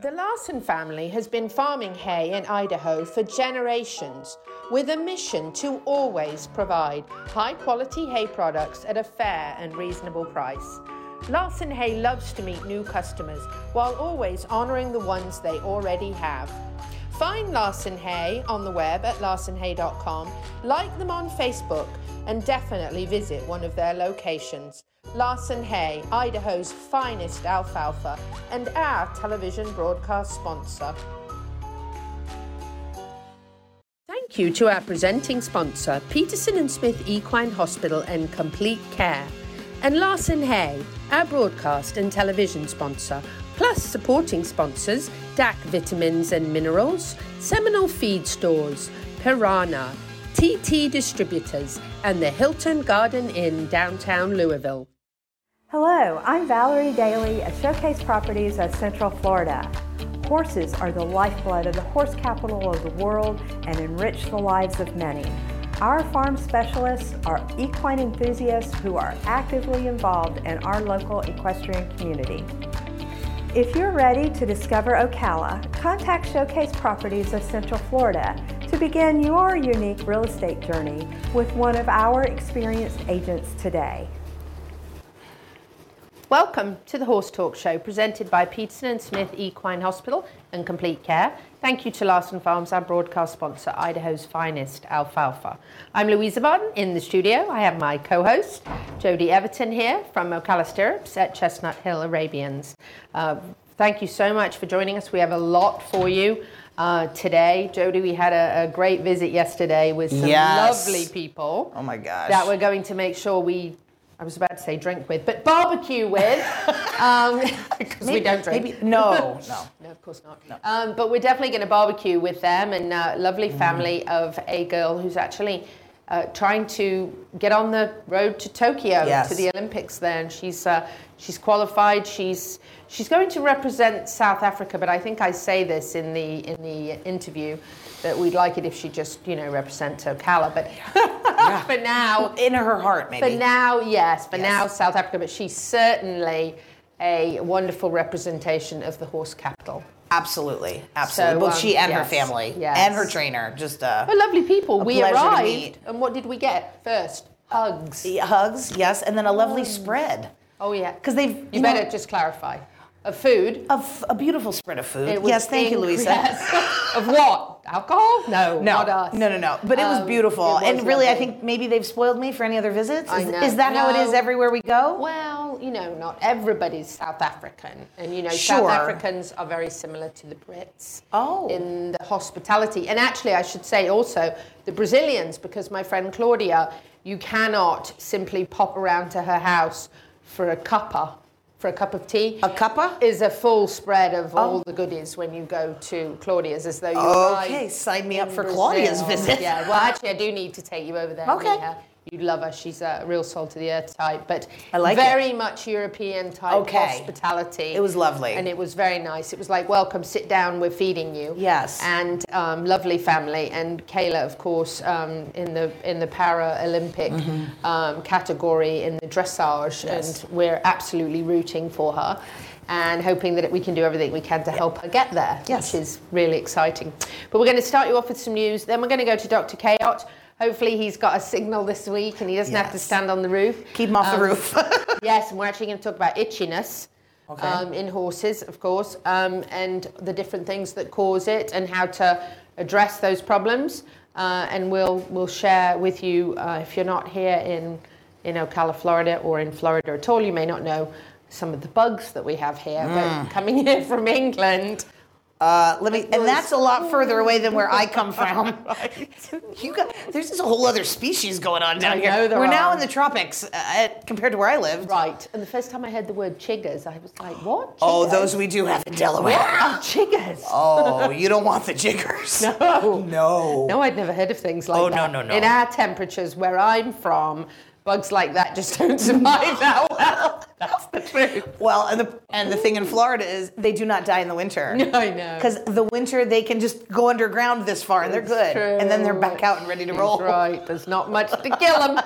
The Larson family has been farming hay in Idaho for generations with a mission to always provide high quality hay products at a fair and reasonable price. Larson Hay loves to meet new customers while always honoring the ones they already have. Find Larson Hay on the web at larsonhay.com, like them on Facebook, and definitely visit one of their locations. Larson Hay, Idaho's finest alfalfa, and our television broadcast sponsor. Thank you to our presenting sponsor, Peterson and Smith Equine Hospital and Complete Care, and Larson Hay, our broadcast and television sponsor, plus supporting sponsors DAC Vitamins and Minerals, Seminole Feed Stores, Pyranha, TT Distributors, and the Hilton Garden Inn downtown Louisville. Hello, I'm Valerie Daly at Showcase Properties of Central Florida. Horses are the lifeblood of the horse capital of the world and enrich the lives of many. Our farm specialists are equine enthusiasts who are actively involved in our local equestrian community. If you're ready to discover Ocala, contact Showcase Properties of Central Florida to begin your unique real estate journey with one of our experienced agents today. Welcome to the Horse Talk Show presented by Peterson and Smith Equine Hospital and Complete Care. Thank you to Larson Farms, our broadcast sponsor, Idaho's finest alfalfa. I'm Louisa Barton in the studio. I have my co-host, Jody Everton here from Ocala Stirrups at Chestnut Hill Arabians. Uh, thank you so much for joining us. We have a lot for you. Uh, today, Jody, we had a, a great visit yesterday with some Yes. lovely people Oh my gosh. that we're going to make sure we I was about to say drink with, but barbecue with, um, because we don't drink. Maybe no, no. No, of course not. Um, but we're definitely going to barbecue with them and uh, lovely Mm. family of a girl who's actually uh, trying to get on the road to Tokyo Yes. to the Olympics. There, and she's uh, she's qualified. She's she's going to represent South Africa. But I think I say this in the in the interview that we'd like it if she just you know represent Ocala. But for now, In her heart, maybe. for now, yes. For Yes. now, South Africa, but she's certainly a wonderful representation of the horse capital. Absolutely, absolutely. So, Both um, she and her family, yes. and her trainer, just uh, We're lovely people. A we arrived, and what did we get first? Hugs. the hugs, yes, and then a lovely spread. Oh yeah, because they've- You, you better know- just clarify. Of food. Of a beautiful spread of food. Yes, thank you, Louisa. yes. of what? Alcohol? No, No, not us. no, no, no. But it was Um, beautiful, it was and really, I think maybe they've spoiled me for any other visits. Is, is that how it is everywhere we go? Well, you know, not everybody's South African, and you know, Sure. South Africans are very similar to the Brits. Oh. in the hospitality, and actually, I should say also the Brazilians, because my friend Claudia, you cannot simply pop around to her house for a cuppa, for a cup of tea. A cuppa? is a full spread of oh. all the goodies when you go to Claudia's, as though you Okay, sign me up for Brazil. Claudia's visit. Yeah, well, actually, I do need to take you over there. Okay. meet You'd love her. She's a real soul to the earth type, but I like it. very much European type Okay. hospitality. It was lovely. and it was very nice. It was like, welcome, sit down, we're feeding you. Yes. and um, lovely family. And Kayla, of course, um, in the in the Paralympic um, category in the dressage, Mm-hmm. Yes. and we're absolutely rooting for her. And hoping that we can do everything we can to help her get there, Yes. which is really exciting. But we're going to start you off with some news. Then we're going to go to Dr. Kayot. Hopefully, he's got a signal this week and he doesn't have to stand on the roof. Keep him off the Um, roof. yes, and we're actually going to talk about itchiness Okay. um, in horses, of course, um, and the different things that cause it and how to address those problems. Uh, and we'll we'll share with you uh, if you're not here in in Ocala, Florida, or in Florida at all, you may not know some of the bugs that we have here. Mm. But coming here from England, Uh, let me, and that's a lot further away than where I come from. you got, there's this whole other species going on down I here. know there We're now are. in the tropics uh, compared to where I lived. Right. And the first time I heard the word chiggers, I was like, what? Oh, Chiggers? those we do have in Delaware. Oh, chiggers. Oh, you don't want the jiggers. No. No. No, I'd never heard of things like Oh, no, that. no, no. In our temperatures where I'm from, bugs like that just don't survive that well. That's the truth. Well, and the and the thing in Florida is they do not die in the winter. No, I know. Because the winter they can just go underground this far and they're good, true. and then they're back out and ready to roll. That's right. There's not much to kill them.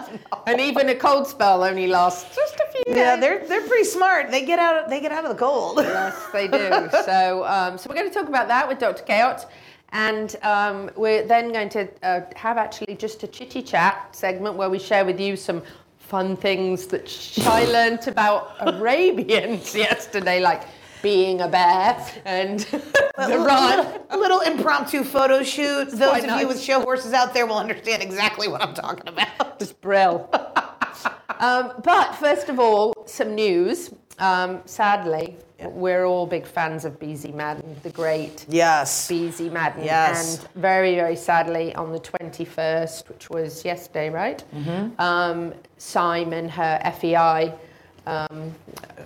And even a cold spell only lasts just a few Yeah, they're they're pretty smart. They get out they get out of the cold. Yes, they do. so, um, so we're going to talk about that with Dr. Chaos. And um, we're then going to uh, have actually just a chitty chat segment where we share with you some fun things that I learnt about Arabians yesterday, like being a bear and the little, run. little, little impromptu photo shoot. Those of nice. you with show horses out there will understand exactly what I'm talking about. Just brill. um, but first of all, some news. Um, sadly, we're all big fans of Beezie Madden, the great Yes. Beezie Madden. Yes. And very, very sadly, on the 21st, which was yesterday, right? Mm-hmm. Um, Simon, her FEI um,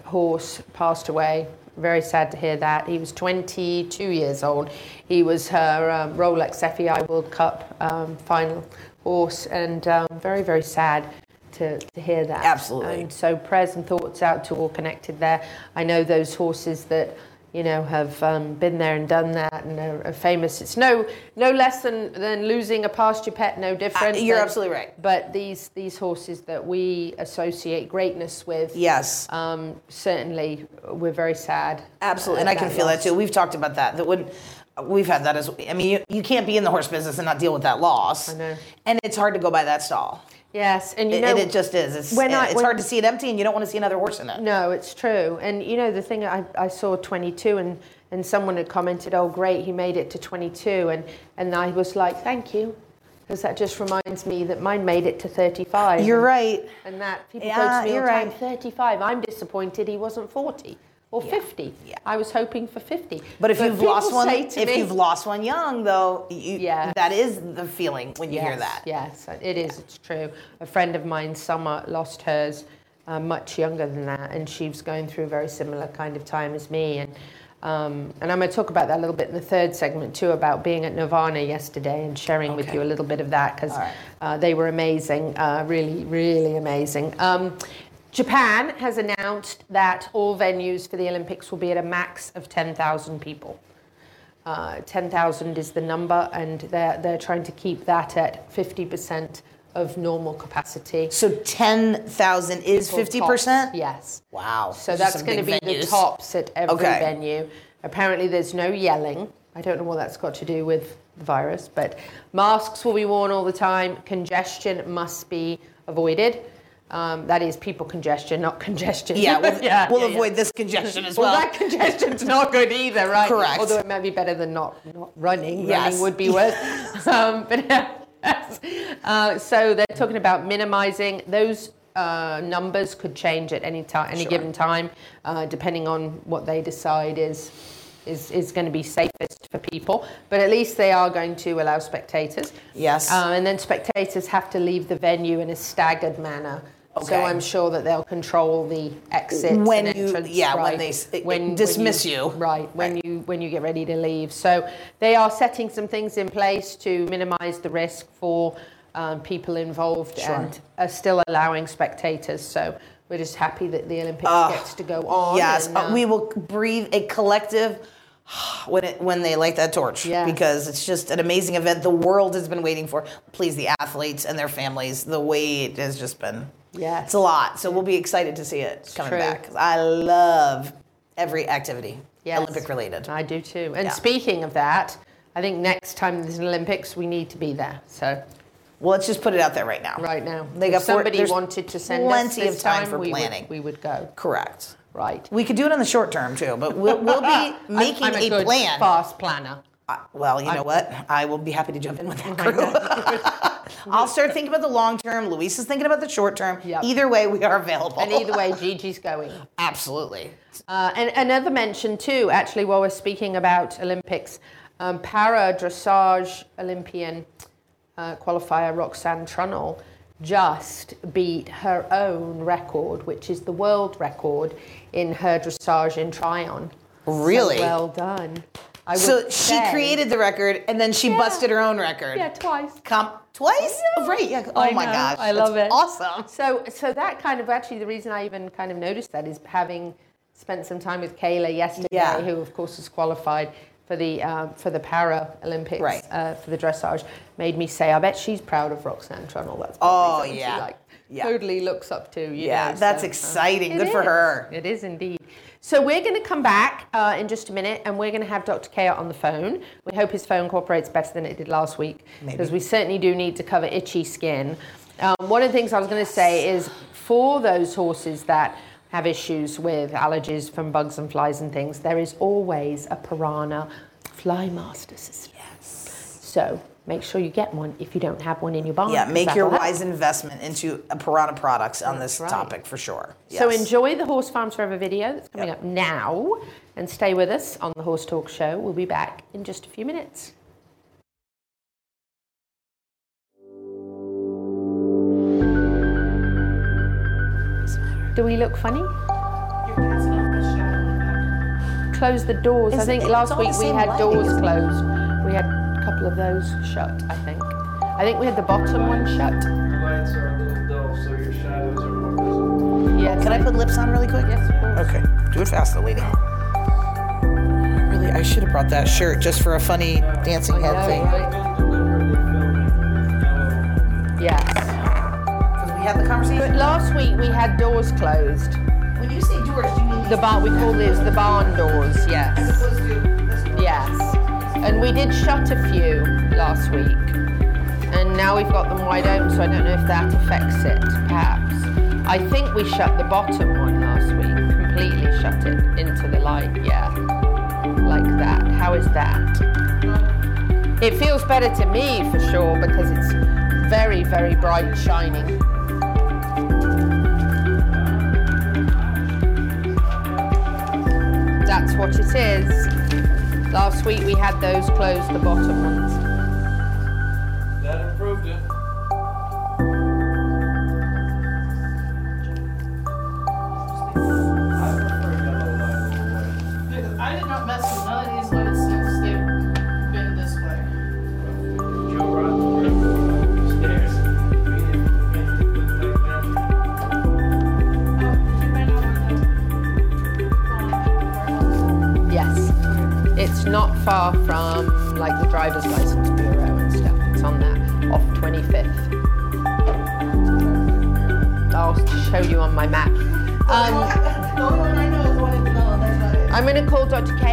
horse, passed away. Very sad to hear that. He was 22 years old. He was her um, Rolex FEI World Cup um, final horse, and um, very, very sad to, to hear that. Absolutely. And so prayers and thoughts out to all connected there. I know those horses that you know have um, been there and done that and are, are famous. It's no no less than, than losing a pasture pet, no different. Uh, you're than- absolutely right. But these these horses that we associate greatness with, Yes. um, certainly we're very sad. Absolutely, and I can feel that too. We've talked about that. That when we've had that as I mean, you, you can't be in the horse business and not deal with that loss. I know. And it's hard to go by that stall. Yes, and you It, know it, it just is. It's, when I- it's when- hard to see it empty, and you don't want to see another horse in it. No, it's true. And you know, the thing I, I saw 22 and, and someone had commented, oh, great, he made it to 22. And, and I was like, thank you. Because that just reminds me that mine made it to 35. You're and, right. And that people Yeah, go to me all the time, right. 35. I'm disappointed he wasn't 40 or 50. yeah. I was hoping for 50. But if you've lost one, if me- you've lost one young, though, you, Yes. that is the feeling when you hear that. Yes, it is. It's true. A friend of mine, Summer, lost hers uh, much younger than that, and she was going through a very similar kind of time as me. And um, and I'm going to talk about that a little bit in the third segment too, about being at Nirvana yesterday and sharing with you a little bit of that because right. uh, they were amazing, uh, really, really amazing. Um, Japan has announced that all venues for the Olympics will be at a max of 10,000 people. Uh, 10,000 is the number, and they're, they're trying to keep that at 50% of normal capacity. So ten thousand is Full fifty tops, percent. Yes. Wow. So Those that's going to be big the tops at every Okay. venue. Apparently, there's no yelling. I don't know what that's got to do with the virus, but masks will be worn all the time. Congestion must be avoided. Um, that is people congestion, not congestion. Yeah, we'll, Yeah, we'll yeah, yeah. avoid this congestion as Well, well. that congestion's not good either, right? Correct. Although it might be better than not, not running. Yes. Running would be worse. um, but yes. uh, so they're talking about minimizing those. Uh, numbers could change at any time, any Sure. given time, uh, depending on what they decide is is, is going to be safest for people. But at least they are going to allow spectators. Yes. Um, and then spectators have to leave the venue in a staggered manner. So I'm sure that they'll control the exits When you- entrance, yeah, when they when- dismiss when you. Right, when Right. you when you get ready to leave. So they are setting some things in place to minimise the risk for um, people involved Sure. and are still allowing spectators. So we're just happy that the Olympics gets to go on. Yes, and, uh, uh, we will breathe a collective when it when they light that torch because it's just an amazing event the world has been waiting for. Please the athletes and their families. The wait has just been Yes. it's a lot. So we'll be excited to see it coming true. back. I love every activity Yes. Olympic related. I do too. And Yeah. speaking of that, I think next time there's an Olympics, we need to be there. So Well, let's just put it out there right now. right now, They got four- somebody wanted to send us plenty this of time time, for we planning. Would, we would go. Correct. Right. We could do it in the short term too, but we'll, we'll be making I'm, I'm a, good plan. fast planner. Well, you know what? I will be happy to jump in with that crew. I'll start thinking about the long term. Luis is thinking about the short term. Yep. Either way, we are available. And either way, Gigi's going. absolutely. Uh, and another mention too, actually, while we're speaking about Olympics, um, para dressage Olympian uh, qualifier Roxanne Trunnell just beat her own record, which is the world record in her dressage in Tryon. So Really? well done. I So she say- created the record and then she Yeah. busted her own record. yeah twice. Come twice? I know. Right. Yeah. Oh I my know. gosh. I love that's it. Awesome. So, so that kind of actually the reason I even kind of noticed that is having spent some time with Kayla yesterday, Yeah. who of course is qualified for the um, for the Para Olympics Right. uh, for the dressage, made me say, I bet she's proud of Roxanne Trunnell. That's Oh, yeah. She like Yeah. totally looks up to. You Yeah, know, that's so, uh, exciting. it Good for is. her. It is indeed. So we're going to come back uh, in just a minute, and we're going to have Dr. Chaot on the phone. We hope his phone cooperates better than it did last week, because we certainly do need to cover itchy skin. Um, one of the things I was going to say is for those horses that have issues with allergies from bugs and flies and things, there is always a Pyranha Fly Master system. Yes. So make sure you get one if you don't have one in your barn. Yeah, make your wise investment into a Pyranha products on this right. topic for sure. So enjoy the Horse Farms Forever video that's coming Yep. up now and stay with us on the Horse Talk Show. We'll be back in just a few minutes. Do we look funny? Close the doors. I think it- last week we had doors closed. We had couple of those shut, I think. I think we had the bottom one shut. The lights are a little dull, so your shadows are more visible. Yes. Can I put lips on really quick? Yes, of course. Okay. Do it faster, lady. Really, I should have brought that shirt just for a funny dancing I head know, thing. right? Yes. Because we had the conversation. But last week we had doors closed. when you say doors, do you mean The barn, we call these the barn doors, yes. Yes. And we did shut a few last week. And now we've got them wide open, so I don't know if that affects it, perhaps. I think we shut the bottom one last week, completely shut it into the light, yeah. Like that. How is that? It feels better to me for sure because it's very, very bright shining. That's what it is. Last week we had those closed, the bottom ones.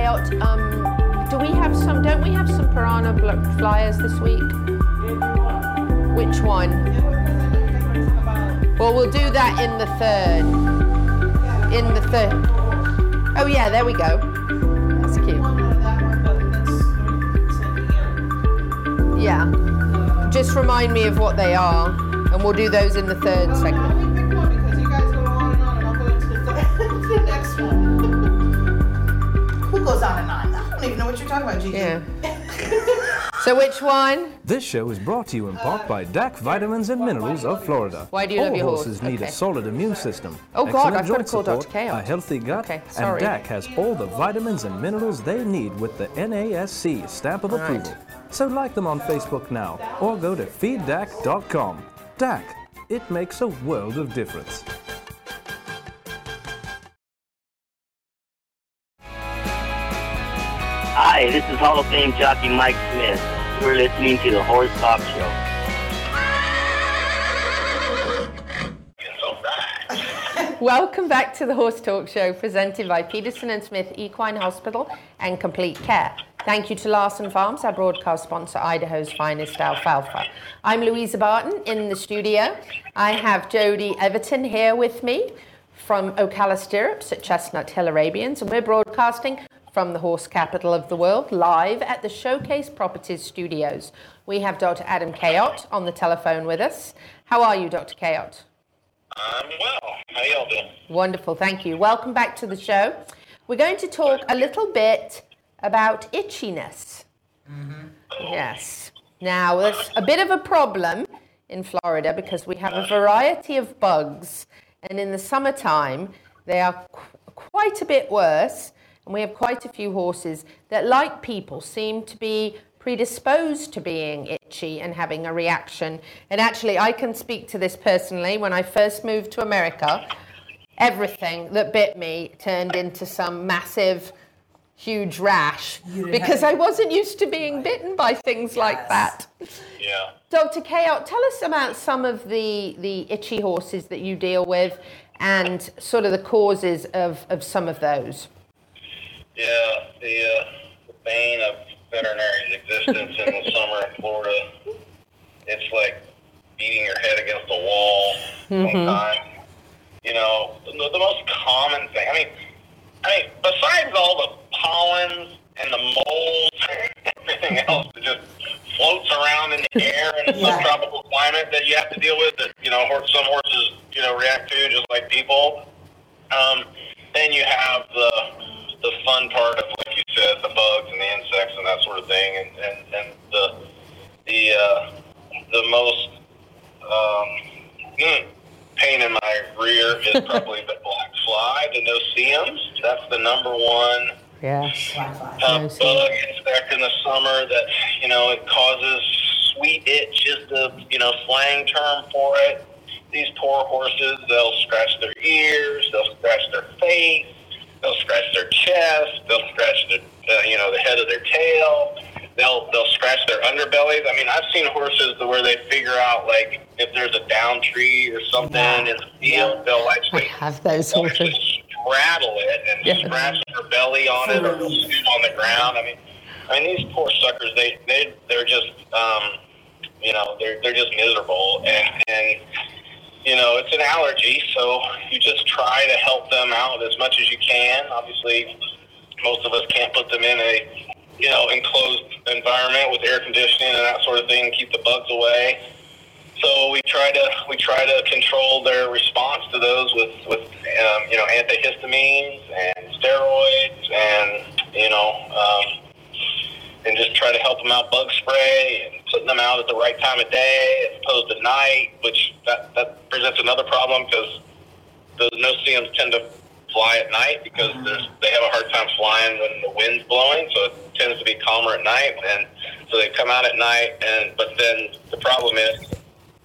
Chaot. Um, do we have some? Don't we have some Pyranha flyers this week? Which one? Well, we'll do that in the third. In the third. Oh yeah, there we go. That's cute. Yeah. Just remind me of what they are, and we'll do those in the third segment. Goes on and on? I don't even know what you're talking about, Gigi. Yeah. so which one? This show is brought to you in part by DAC Vitamins and Minerals of Florida. Why do you All love your horse? horses need Okay. a solid immune system. Oh, God, I've gotta joint call Dr. support, Chaot. A healthy gut, Okay, and. DAC has all the vitamins and minerals they need with the NASC stamp of Right. approval. So like them on Facebook now or go to feeddac.com. DAC, it makes a world of difference. Hi, this is Hall of Fame jockey Mike Smith. You're listening to the Horse Talk Show. Welcome back to the Horse Talk Show presented by Peterson and Smith Equine Hospital and Complete Care. Thank you to Larson Farms, our broadcast sponsor, Idaho's finest alfalfa. I'm Louisa Barton in the studio. I have Jody Everton here with me from Ocala Stirrups at Chestnut Hill Arabians, and we're broadcasting from the horse capital of the world, live at the Showcase Properties studios. We have Dr. Adam Kayot on the telephone with us. How are you, Dr. Kayot? I'm well. How y'all doing? Wonderful, thank you. Welcome back to the show. We're going to talk a little bit about itchiness. Mm-hmm. Yes. Now, there's a bit of a problem in Florida because we have a variety of bugs, and in the summertime, they are qu- quite a bit worse. And we have quite a few horses that, like people, seem to be predisposed to being itchy and having a reaction. And actually, I can speak to this personally. When I first moved to America, everything that bit me turned into some massive, huge rash because I wasn't used to being bitten by things like that. Yeah. Dr. Kayot, tell us about some of the, the itchy horses that you deal with and sort of the causes of, of some of those. Yeah. The, uh, the bane of veterinary's existence in the summer in Florida. It's like beating your head against a wall sometimes. You know, the, the most common thing. I mean, I mean, besides all the pollens and the mold, everything else that just floats around in the air in a Yeah. subtropical climate that you have to deal with that you know some horses you know react to just like people. Um, then you have the the fun part of like you said, the bugs and the insects and that sort of thing, and and, and the the uh, the most um, mm, pain in my rear is probably the black fly, the no-see-ums. That's the number one Yeah. uh, bug insect in the summer that you know it causes sweet itch is the you know slang term for it. These poor horses, they'll scratch their ears, they'll scratch their face, they'll scratch their chest, they'll scratch the uh, you know the head of their tail. They'll they'll scratch their underbellies. I mean, I've seen horses where they figure out like if there's a down tree or something in the field, they'll I actually have those they'll horses. straddle it and Yeah. scratch their belly on it or they'll scoot on the ground. I mean, I mean these poor suckers. They they they're just um, you know they're they're just miserable and and you know it's an allergy. So you just try to help them out as much as you can. Obviously, most of us can't put them in a you know enclosed environment with air conditioning and that sort of thing. Keep the bugs away. So we try to we try to control their response to those with with um, you know antihistamines and steroids and you know um, and just try to help them out bug spray and putting them out at the right time of day as opposed to night, which that that presents another problem because the no-see-ums tend to fly at night because mm-hmm. there's they have a hard time flying when the wind's blowing, so it tends to be calmer at night, and so they come out at night. And but then the problem is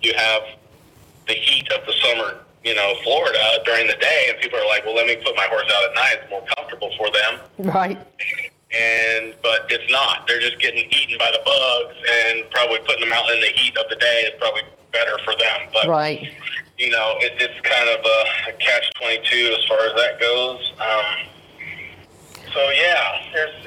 you have the heat of the summer, you know, Florida during the day, and people are like, well, let me put my horse out at night; it's more comfortable for them Right. And but it's not. They're just getting eaten by the bugs, and probably putting them out in the heat of the day is probably better for them. But Right. you know, it, it's kind of a, a catch twenty two as far as that goes. Um, so yeah, there's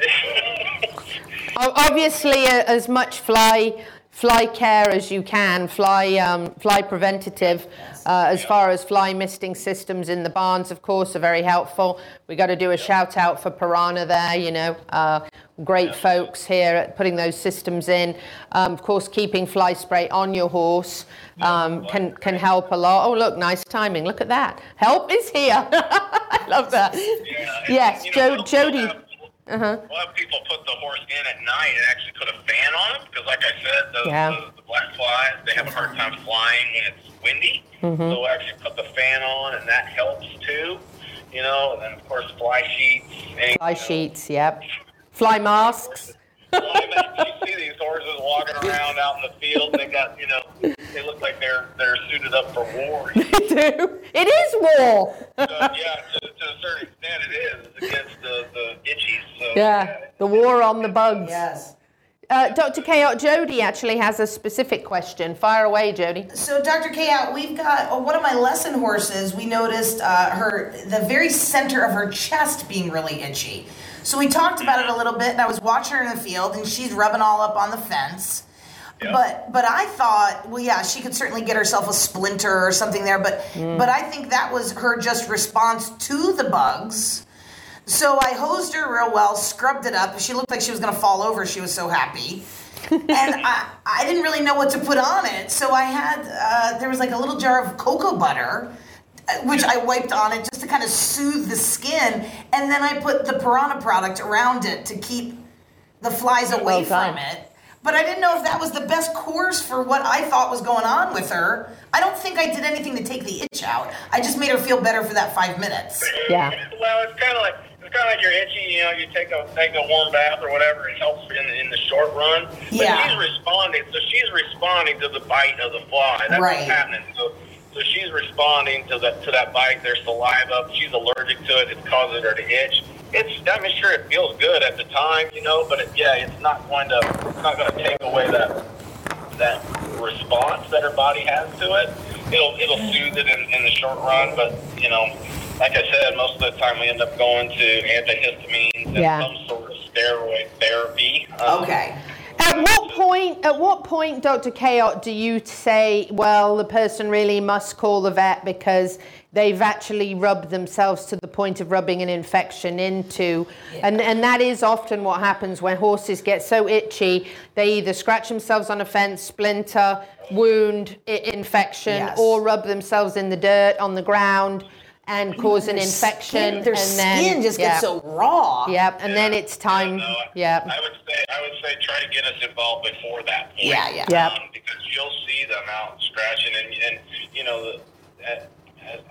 Obviously, uh, as much fly fly care as you can, fly um, fly preventative. Uh, as far as fly misting systems in the barns, of course, are very helpful. We got to do a shout out for Pyranha there. You know, uh, great folks here at putting those systems in. Um, of course, keeping fly spray on your horse um, can can help a lot. Oh, look, nice timing. Look at that. Help is here. I love that. Yes, Jo- Jody. Uh-huh. We'll have people put the horse in at night and actually put a fan on him because, like I said, the, Yeah. the, the black flies they have a hard time flying when it's windy. Mhm. So we'll actually put the fan on, and that helps too. You know, and then of course fly sheets. Fly sheets. Yep. Fly masks. You see these horses walking around out in the field. They got, you know, they look like they're they're suited up for war. They do. It is war. So, yeah, to, to a certain extent, it is against the the itchies. So, Yeah, the war on the bugs. Yes. Uh, Dr. K. Jody actually has a specific question. Fire away, Jody. So, Dr. K, out, we've got uh, one of my lesson horses. We noticed uh, her, the very center of her chest being really itchy. So, we talked about it a little bit, and I was watching her in the field, and she's rubbing all up on the fence. But but I thought, well, yeah, she could certainly get herself a splinter or something there. But Mm. but I think that was her just response to the bugs. So I hosed her real well, scrubbed it up. She looked like she was going to fall over. She was so happy. and I, I didn't really know what to put on it. So I had, uh, there was like a little jar of cocoa butter, which I wiped on it just to kind of soothe the skin. And then I put the Pyranha product around it to keep the flies away from it. But I didn't know if that was the best course for what I thought was going on with her. I don't think I did anything to take the itch out. I just made her feel better for that five minutes. Yeah. well, it's kind of like it's kind of like you're itchy. You know, you take a take a warm bath or whatever. It helps in in the short run. But Yeah. she's responding. So she's responding to the bite of the fly. That's Right. what's happening. So so she's responding to that to that bite. Their saliva. She's allergic to it. It's causing her to itch. It's I mean, sure, it feels good at the time, you know, but it, yeah, it's not going to it's not going to take away that that response that her body has to it. It'll it'll soothe it in, in the short run, but you know, like I said, most of the time we end up going to antihistamines and Yeah. some sort of steroid therapy. Um, Okay. At what point? At what point, Dr. Chaot, do you say, well, the person really must call the vet because they've actually rubbed themselves to the point of rubbing an infection into, and and that is often what happens when horses get so itchy, they either scratch themselves on a fence, splinter, wound, I- infection, Yes. or rub themselves in the dirt on the ground. And cause an infection, skin- their and then skin just yeah. gets so raw. Yep, and then it's time. Yeah, I would say I would say try to get us involved before that point. Yeah, yeah. Yep. Um, because you'll see them out scratching, and, and you know, as,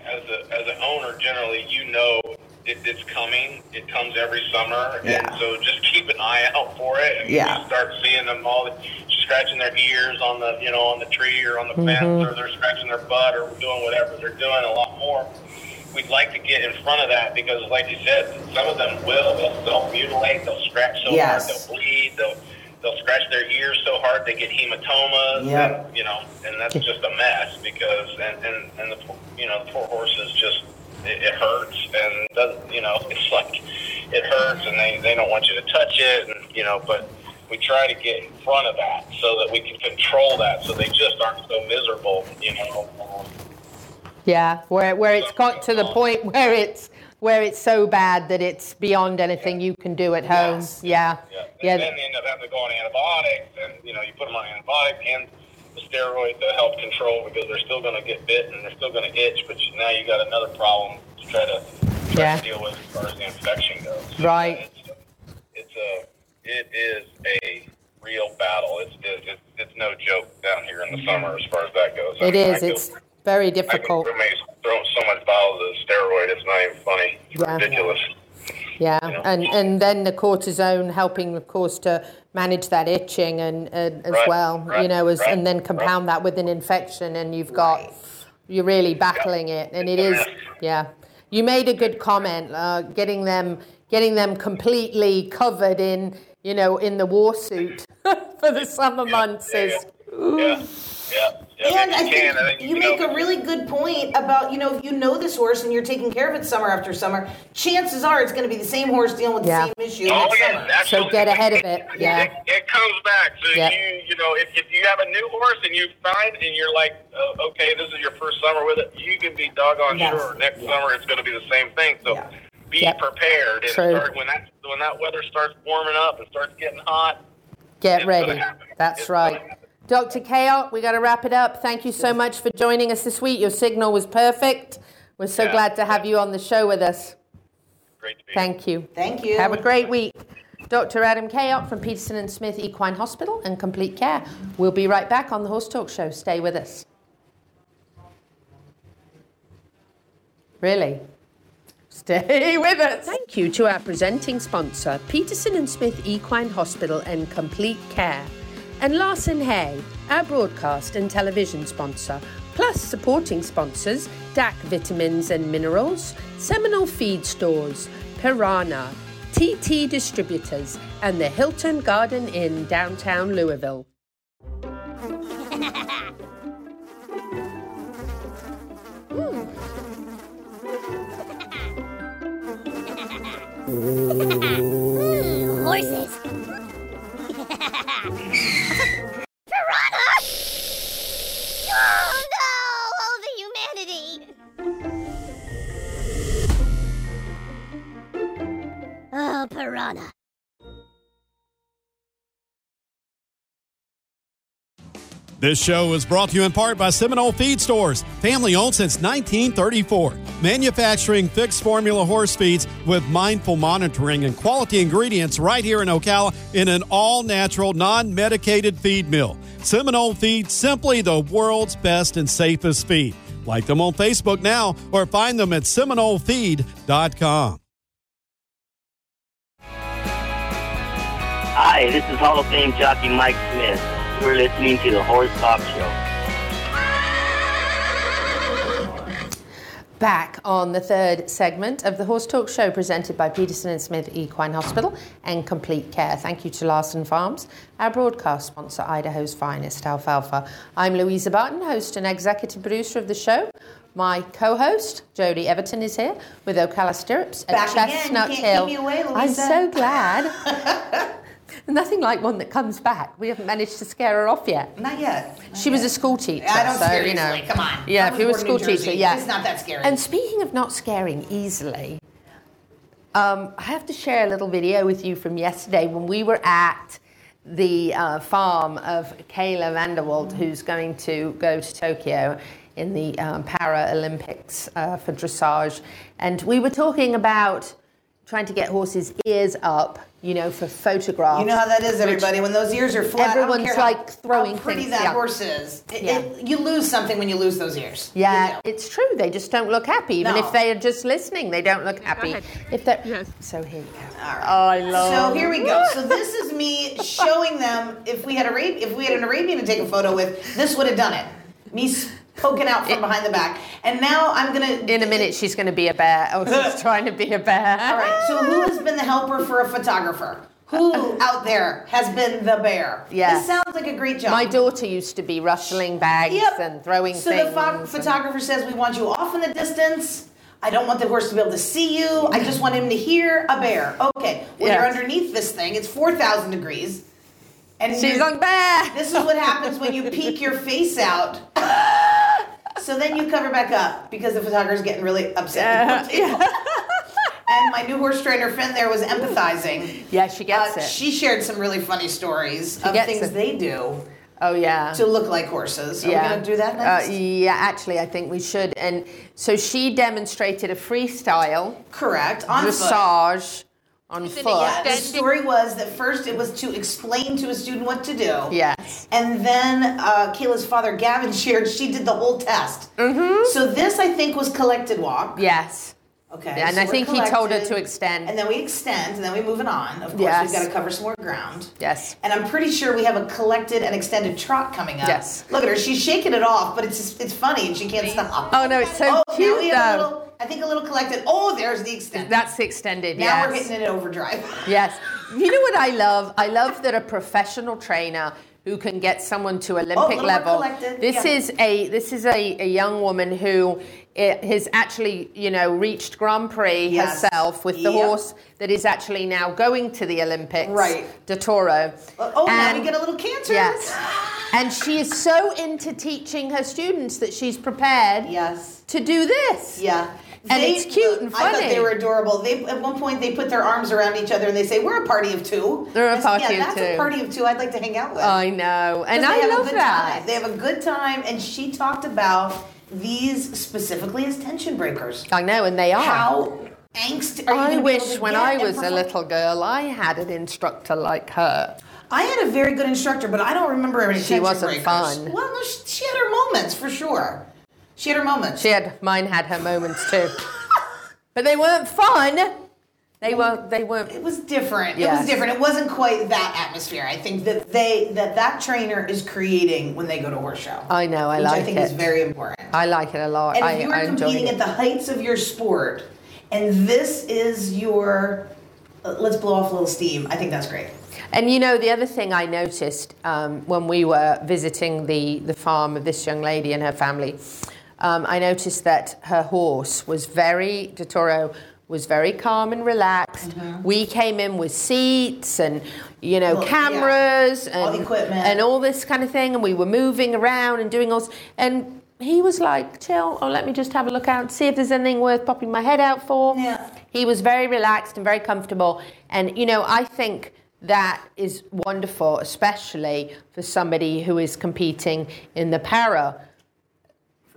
as a as an owner, generally, you know it, it's coming. It comes every summer, Yeah. and so just keep an eye out for it. And Yeah. you start seeing them all scratching their ears on the you know on the tree or on the fence, Mm-hmm. or they're scratching their butt or doing whatever they're doing. A lot more we'd like to get in front of that because, like you said, some of them will. They'll, they'll mutilate. They'll scratch so Yes. hard they'll bleed. They'll they'll scratch their ears so hard they get hematomas. Yep. And, you know, and that's just a mess because and and, and the you know the poor horses just it, it hurts and doesn't you know it's like it hurts and they they don't want you to touch it and you know but. We try to get in front of that so that we can control that, so they just aren't so miserable, you know. Yeah, where where it's got to the oh. point where it's where it's so bad that it's beyond anything you can do at home. Yes. Yeah, Yeah. yeah, And then they end up having to go on antibiotics, and you know you put them on antibiotics and the steroid to help control because they're still going to get bit and they're still going to itch, but now you got another problem to try to try Yeah. to deal with as far as the infection goes. Right. It's, it's a it is a real battle. It's it, it's it's no joke down here in the summer as far as that goes. I it mean, I is. It's very I difficult. throw throw so much bottles of steroid. It's not even funny. It's Yeah. ridiculous. Yeah, and and then the cortisone helping, of course, to manage that itching and, and as Right, well, you know, as, right, and then compound that with an infection, and you've got you're really battling it, and it is, yeah. You made a good comment, uh, getting them getting them completely covered in, you know, in the war suit for the summer months is. Yeah. Yeah. Yeah. And I you can, I think think you know, make a really good point about, you know, if you know this horse and you're taking care of it summer after summer, chances are it's going to be the same horse dealing with Yeah. the same issue Oh yeah, that's So get ahead of it, yeah. It, it comes back. So Yep. you you know if, if you have a new horse and you find and you're like, oh, okay, this is your first summer with it, you can be doggone Yes. sure next summer it's going to be the same thing. So Yeah. be Yep. prepared. And True. start, when that when that weather starts warming up and starts getting hot, Get ready. That's It's gonna right. Happen. Dr. Chaot, we got to wrap it up. Thank you so much for joining us this week. Your signal was perfect. We're so Yeah. glad to have you on the show with us. great to be. Thank you. Thank you. Have a great week. Dr. Adam Chaot from Peterson and Smith Equine Hospital and Complete Care. We'll be right back on the Horse Talk Show. Stay with us. Really? Stay with us. Thank you to our presenting sponsor, Peterson and Smith Equine Hospital and Complete Care, and Larson Hay, our broadcast and television sponsor, plus supporting sponsors DAC Vitamins and Minerals, Seminole Feed Stores, Pyranha, TT Distributors, and the Hilton Garden Inn downtown Louisville. Hmm. Horses. This show is brought to you in part by Seminole Feed Stores, family owned since 1934. Manufacturing fixed formula horse feeds with mindful monitoring and quality ingredients right here in Ocala in an all natural, non medicated feed mill. Seminole Feed, simply the world's best and safest feed. Like them on Facebook now or find them at SeminoleFeed.com. Hi, this is Hall of Fame jockey Mike. You're listening to the Horse Talk Show. Back on the third segment of the Horse Talk Show presented by Peterson and Smith Equine Hospital and Complete Care. Thank you to Larson Farms, our broadcast sponsor, Idaho's finest alfalfa. I'm Louisa Barton, host and executive producer of the show. My co-host, Jody Everton, is here with Ocala Stirrups at Back Chestnut can't Hill. keep me away, I'm so glad. Nothing like one that comes back. We haven't managed to scare her off yet. Not yet. She was a school teacher, I don't so scare you know. easily. Come on. Yeah, if you were a school teacher, yeah. It's not that scary. And speaking of not scaring easily, um, I have to share a little video with you from yesterday when we were at the uh, farm of Kayla Vanderwald, who's going to go to Tokyo in the um, Paralympics uh, for dressage. And we were talking about trying to get horses' ears up, you know, for photographs. You know how that is, everybody. When those ears are flat, I don't Everyone's care how- like throwing how pretty things, that yeah. horse is. It- Yeah. it- you lose something when you lose those ears. Yeah, it's true. They just don't look happy. Even No. if they are just listening, they don't look happy. If they're yes. So here you go. Oh, I love. So here we go. So this is me showing them if we had a if we had an Arabian to take a photo with, this would have done it. Me s- poking out from behind the back. And now I'm gonna. In a minute, she's going to be a bear. Oh, she's trying to be a bear. All right. So who has been the helper for a photographer? Who uh, out there has been the bear? Yeah. This sounds like a great job. My daughter used to be rustling bags Yep. and throwing So things. So the pho- photographer says we want you off in the distance. I don't want the horse to be able to see you. I just want him to hear a bear. Okay. Well, you're underneath this thing. It's four thousand degrees. And She's on bear. This is what happens when you peek your face out. So then you cover back up because the photographer's getting really upset. and my new horse trainer Finn there was empathizing. Yeah, she gets Uh, it. She shared some really funny stories She of things it. they do Oh yeah. to look like horses. Are we going to do that next? Uh, yeah, actually, I think we should. And so she demonstrated a freestyle. Correct. On foot. Dressage on foot. Yeah, the story was that first it was to explain to a student what to do. Yes. And then uh, Kayla's father, Gavin, shared she did the whole test. Mm-hmm. So this, I think, was collected walk. Yes. Okay. Yeah, and so I we're think he told her to extend. And then we extend, and then we moving on. Of course, Yes. we've got to cover some more ground. Yes. And I'm pretty sure we have a collected and extended trot coming up. Yes. Look at her; she's shaking it off, but it's just, it's funny, and she can't stop. Oh no, it's so oh, now cute we have a though. little. I think a little collected. Oh, there's the extended. That's the extended. now yes. we're hitting it in overdrive. Yes. You know what I love? I love that a professional trainer who can get someone to oh, Olympic little more level. collected, This yeah. is a this is a, a young woman who i- has actually you know reached Grand Prix Yes. herself with the Yep. horse that is actually now going to the Olympics. Right. De Toro. Oh, oh now we And- get a little cancer. Yes. And she is so into teaching her students that she's prepared Yes. to do this. Yeah. And They- it's cute and funny. I thought they were adorable. They at one point they put their arms around each other and they say, "We're a party of two. They're a party yeah, of that's a party of two. I'd like to hang out with. I know. And I have a love good that. Time. They have a good time, and she talked about these specifically as tension breakers. I know, and they are. How angst are you I gonna be able wish when I was a little girl, I had an instructor like her. I had a very good instructor, but I don't remember any She tension wasn't breakers. fun. Well, no, she, she had her moments for sure. She had her moments. She had mine had her moments too, but they weren't fun. They weren't. They weren't. It was different. It was different. It wasn't quite that atmosphere. I think that they that that trainer is creating when they go to horse show. I know. I which like I think it. is very important. I like it a lot. And I, if you are competing at the heights of your sport, and this is your, let's blow off a little steam. I think that's great. And you know, the other thing I noticed um, when we were visiting the, the farm of this young lady and her family, um, I noticed that her horse was very, Totoro was very calm and relaxed. Uh-huh. We came in with seats and, you know, Well, cameras All and, equipment. and all this kind of thing. And we were moving around and doing all. And he was like, chill, or let me just have a look out, see if there's anything worth popping my head out for. Yeah. He was very relaxed and very comfortable. And, you know, I think that is wonderful, especially for somebody who is competing in the para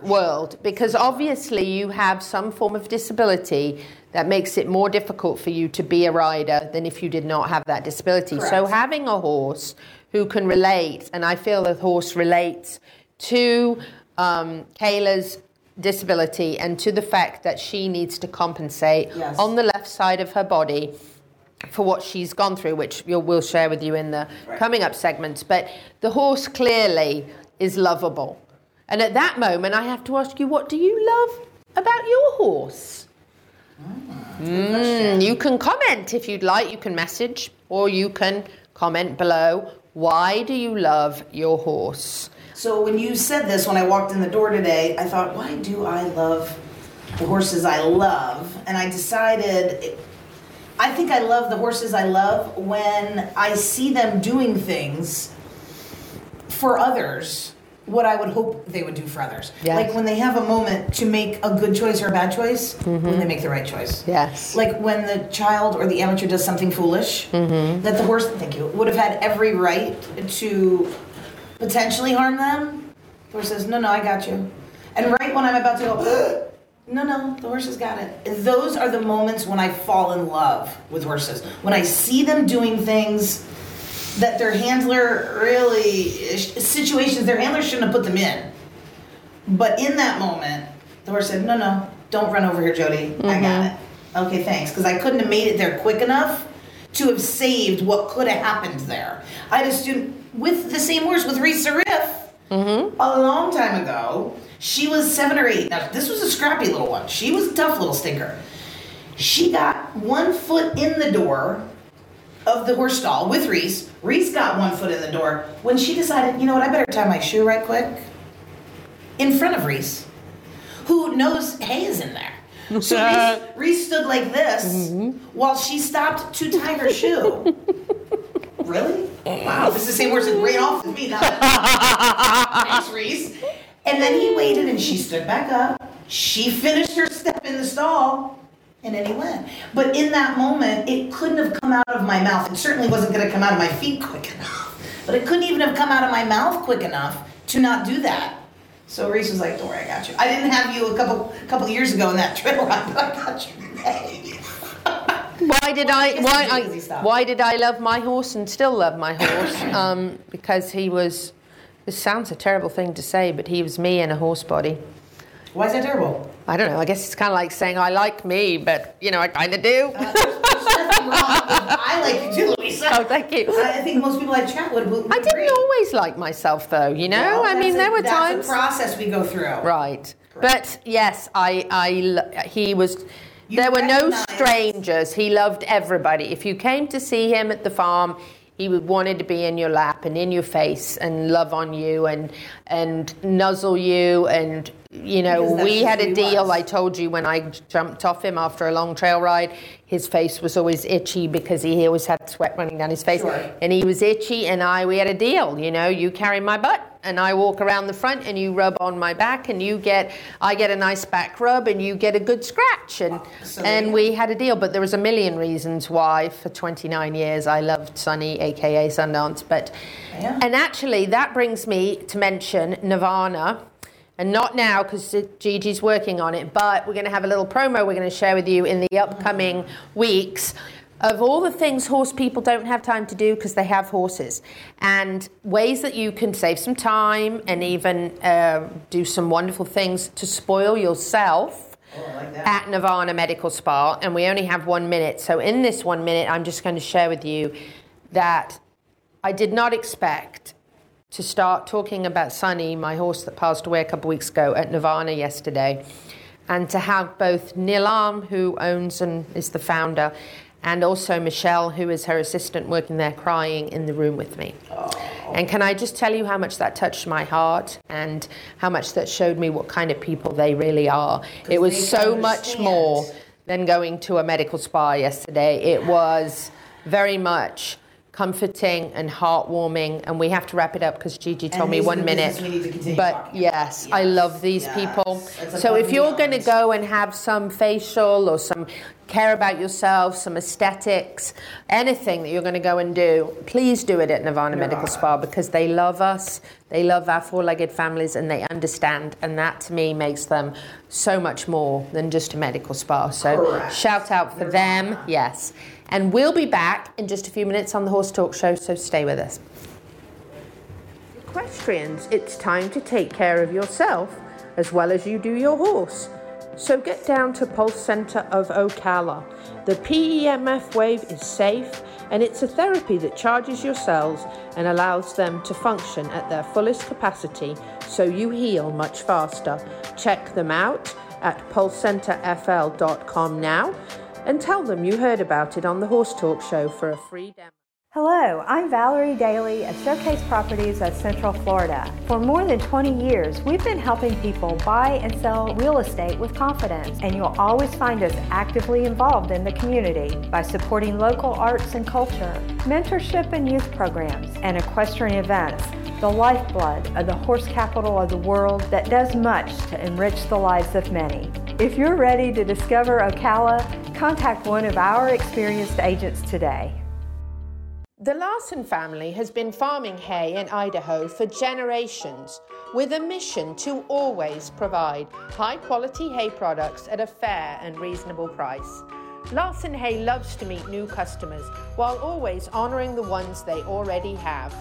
world, because obviously you have some form of disability that makes it more difficult for you to be a rider than if you did not have that disability. So having a horse who can relate, and I feel the horse relates to um, Kayla's disability and to the fact that she needs to compensate Yes. on the left side of her body for what she's gone through, which we'll share with you in the coming up segments. But the horse clearly is lovable. And at that moment, I have to ask you, what do you love about your horse? Mm, you can comment if you'd like, you can message, or you can comment below. Why do you love your horse? So when you said this, when I walked in the door today, I thought, why do I love the horses I love? And I decided, I think I love the horses I love when I see them doing things for others what I would hope they would do for others. Yes. Like when they have a moment to make a good choice or a bad choice, mm-hmm. when they make the right choice. Yes. Like when the child or the amateur does something foolish, mm-hmm. that the horse, thank you, would have had every right to potentially harm them. The horse says, no, no, I got you. And right when I'm about to go, no, no, the horse has got it. Those are the moments when I fall in love with horses. When I see them doing things that their handler really, situations their handler shouldn't have put them in. But in that moment, the horse said, no, no, don't run over here, Jody. I got mm-hmm. it. Okay, thanks. Because I couldn't have made it there quick enough to have saved what could have happened there. I had a student with the same horse with Reese Riff mm-hmm. a long time ago. She was seven or eight. Now, this was a scrappy little one. She was a tough little stinker. She got one foot in the door of the horse stall with Reese. Reese got one foot in the door when she decided, you know what, I better tie my shoe right quick in front of Reese, who knows hay is in there. So Reese, Reese stood like this mm-hmm. while she stopped to tie her shoe. really? Wow, this is the same horse that ran off with me. Now. Thanks, Reese. And then he waited and she stood back up. She finished her step in the stall and then he went. But in that moment, it couldn't have come out of my mouth. It certainly wasn't going to come out of my feet quick enough. But it couldn't even have come out of my mouth quick enough to not do that. So Reese was like, "Don't worry, I got you." I didn't have you a couple couple years ago in that trail ride, but I got you today. Why did I? Why I? Why did I love my horse and still love my horse? Um, because he was. This sounds a terrible thing to say, but he was me in a horse body. Why is that terrible? I don't know. I guess it's kind of like saying I like me, but you know, I kind of do. Uh, There's nothing wrong with I like you too, Louisa. oh, thank you. I think most people I chat would, would I didn't always like myself, though. You know, Well, I mean, a- there were that's times. a process we go through. Right. But yes, I, I, he was. You there were no strangers. He loved everybody. If you came to see him at the farm, he wanted to be in your lap and in your face and love on you and and nuzzle you and you know we had a deal. was. I told you when I jumped off him after a long trail ride, his face was always itchy because he always had sweat running down his face, Sure. and he was itchy. And I we had a deal. You know, you carry my butt and I walk around the front and you rub on my back and you get I get a nice back rub and you get a good scratch. And and we had a deal but there was a million reasons why for 29 years I loved Sunny aka Sundance. But Yeah. and actually that brings me to mention Nirvana. And not now because Gigi's working on it but we're going to have a little promo we're going to share with you in the upcoming weeks of all the things horse people don't have time to do because they have horses and ways that you can save some time and even uh, do some wonderful things to spoil yourself at Nirvana Medical Spa, and we only have one minute. So, in this one minute, I'm just going to share with you that I did not expect to start talking about Sunny, my horse that passed away a couple of weeks ago, at Nirvana yesterday, and to have both Nilam, who owns and is the founder, and also Michelle, who is her assistant working there, crying in the room with me. And can I just tell you how much that touched my heart and how much that showed me what kind of people they really are? It was so much more than going to a medical spa yesterday. It was very much comforting and heartwarming. And we have to wrap it up because Gigi told And me one minute. business we need to continue but talking yes, I love these Yes. people. So if you're going to go and have some facial or some care about yourself, some aesthetics, anything that you're going to go and do, please do it at Nirvana Medical Spa because they love us. They love our four legged families and they understand. And that to me makes them so much more than just a medical spa. So Correct. shout out for them. Yes. And we'll be back in just a few minutes on the Horse Talk Show, so stay with us. Equestrians, it's time to take care of yourself as well as you do your horse. So get down to Pulse Center of Ocala. The PEMF wave is safe and it's a therapy that charges your cells and allows them to function at their fullest capacity so you heal much faster. Check them out at pulsecenterfl.com now and tell them you heard about it on the Horse Talk Show for a free demo. Hello, I'm Valerie Daly of Showcase Properties of Central Florida. For more than 20 years, we've been helping people buy and sell real estate with confidence, and you'll always find us actively involved in the community by supporting local arts and culture, mentorship and youth programs, and equestrian events, the lifeblood of the horse capital of the world that does much to enrich the lives of many. If you're ready to discover Ocala, contact one of our experienced agents today. The Larson family has been farming hay in Idaho for generations with a mission to always provide high quality hay products at a fair and reasonable price. Larson Hay loves to meet new customers while always honoring the ones they already have.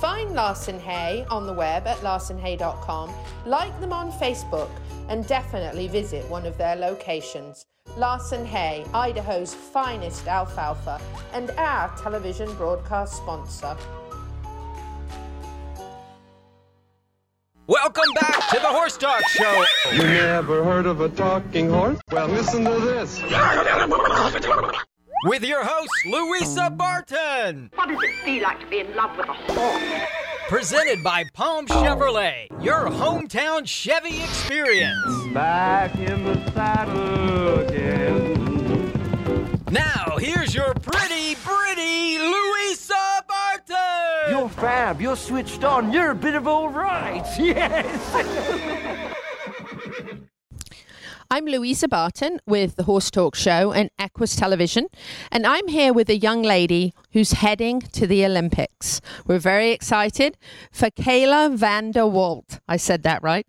Find Larson Hay on the web at larsonhay.com, like them on Facebook, and definitely visit one of their locations. Larson Hay, Idaho's finest alfalfa, and our television broadcast sponsor. Welcome back to the Horse Talk Show. You never heard of a talking horse? Well, listen to this. With your host, Louisa Barton. What does it feel like to be in love with a horse? Presented by Palm Chevrolet, your hometown Chevy experience. Back in the saddle again. Now, here's your pretty, pretty Louisa Barton. You're fab. You're switched on. You're a bit of all right. Yes. I'm Louisa Barton with the Horse Talk Show and Equus Television, and I'm here with a young lady who's heading to the Olympics. We're very excited for Kayla van der Walt. I said that right.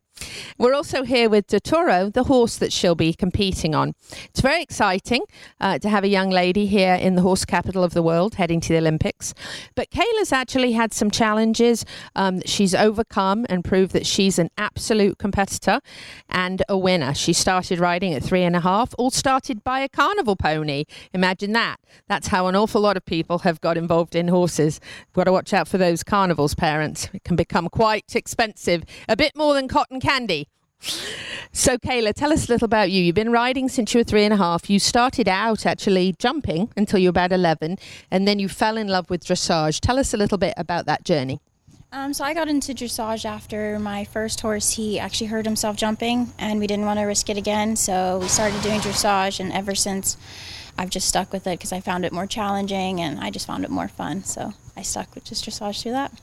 We're also here with Dottore, the horse that she'll be competing on. It's very exciting uh, to have a young lady here in the horse capital of the world heading to the Olympics. But Kayla's actually had some challenges um, she's overcome and proved that she's an absolute competitor and a winner. She started riding at three and a half, all started by a carnival pony. Imagine that. That's how an awful lot of people have got involved in horses. Got to watch out for those carnivals, parents. It can become quite expensive, a bit more than cotton candy. So, Kayla, tell us a little about you. You've been riding since you were three and a half. You started out actually jumping until you were about 11, and then you fell in love with dressage. Tell us a little bit about that journey. Um, so I got into dressage after my first horse. He actually hurt himself jumping, and we didn't want to risk it again. So we started doing dressage, and ever since, I've just stuck with it because I found it more challenging, and I just found it more fun. So I stuck with just dressage through that.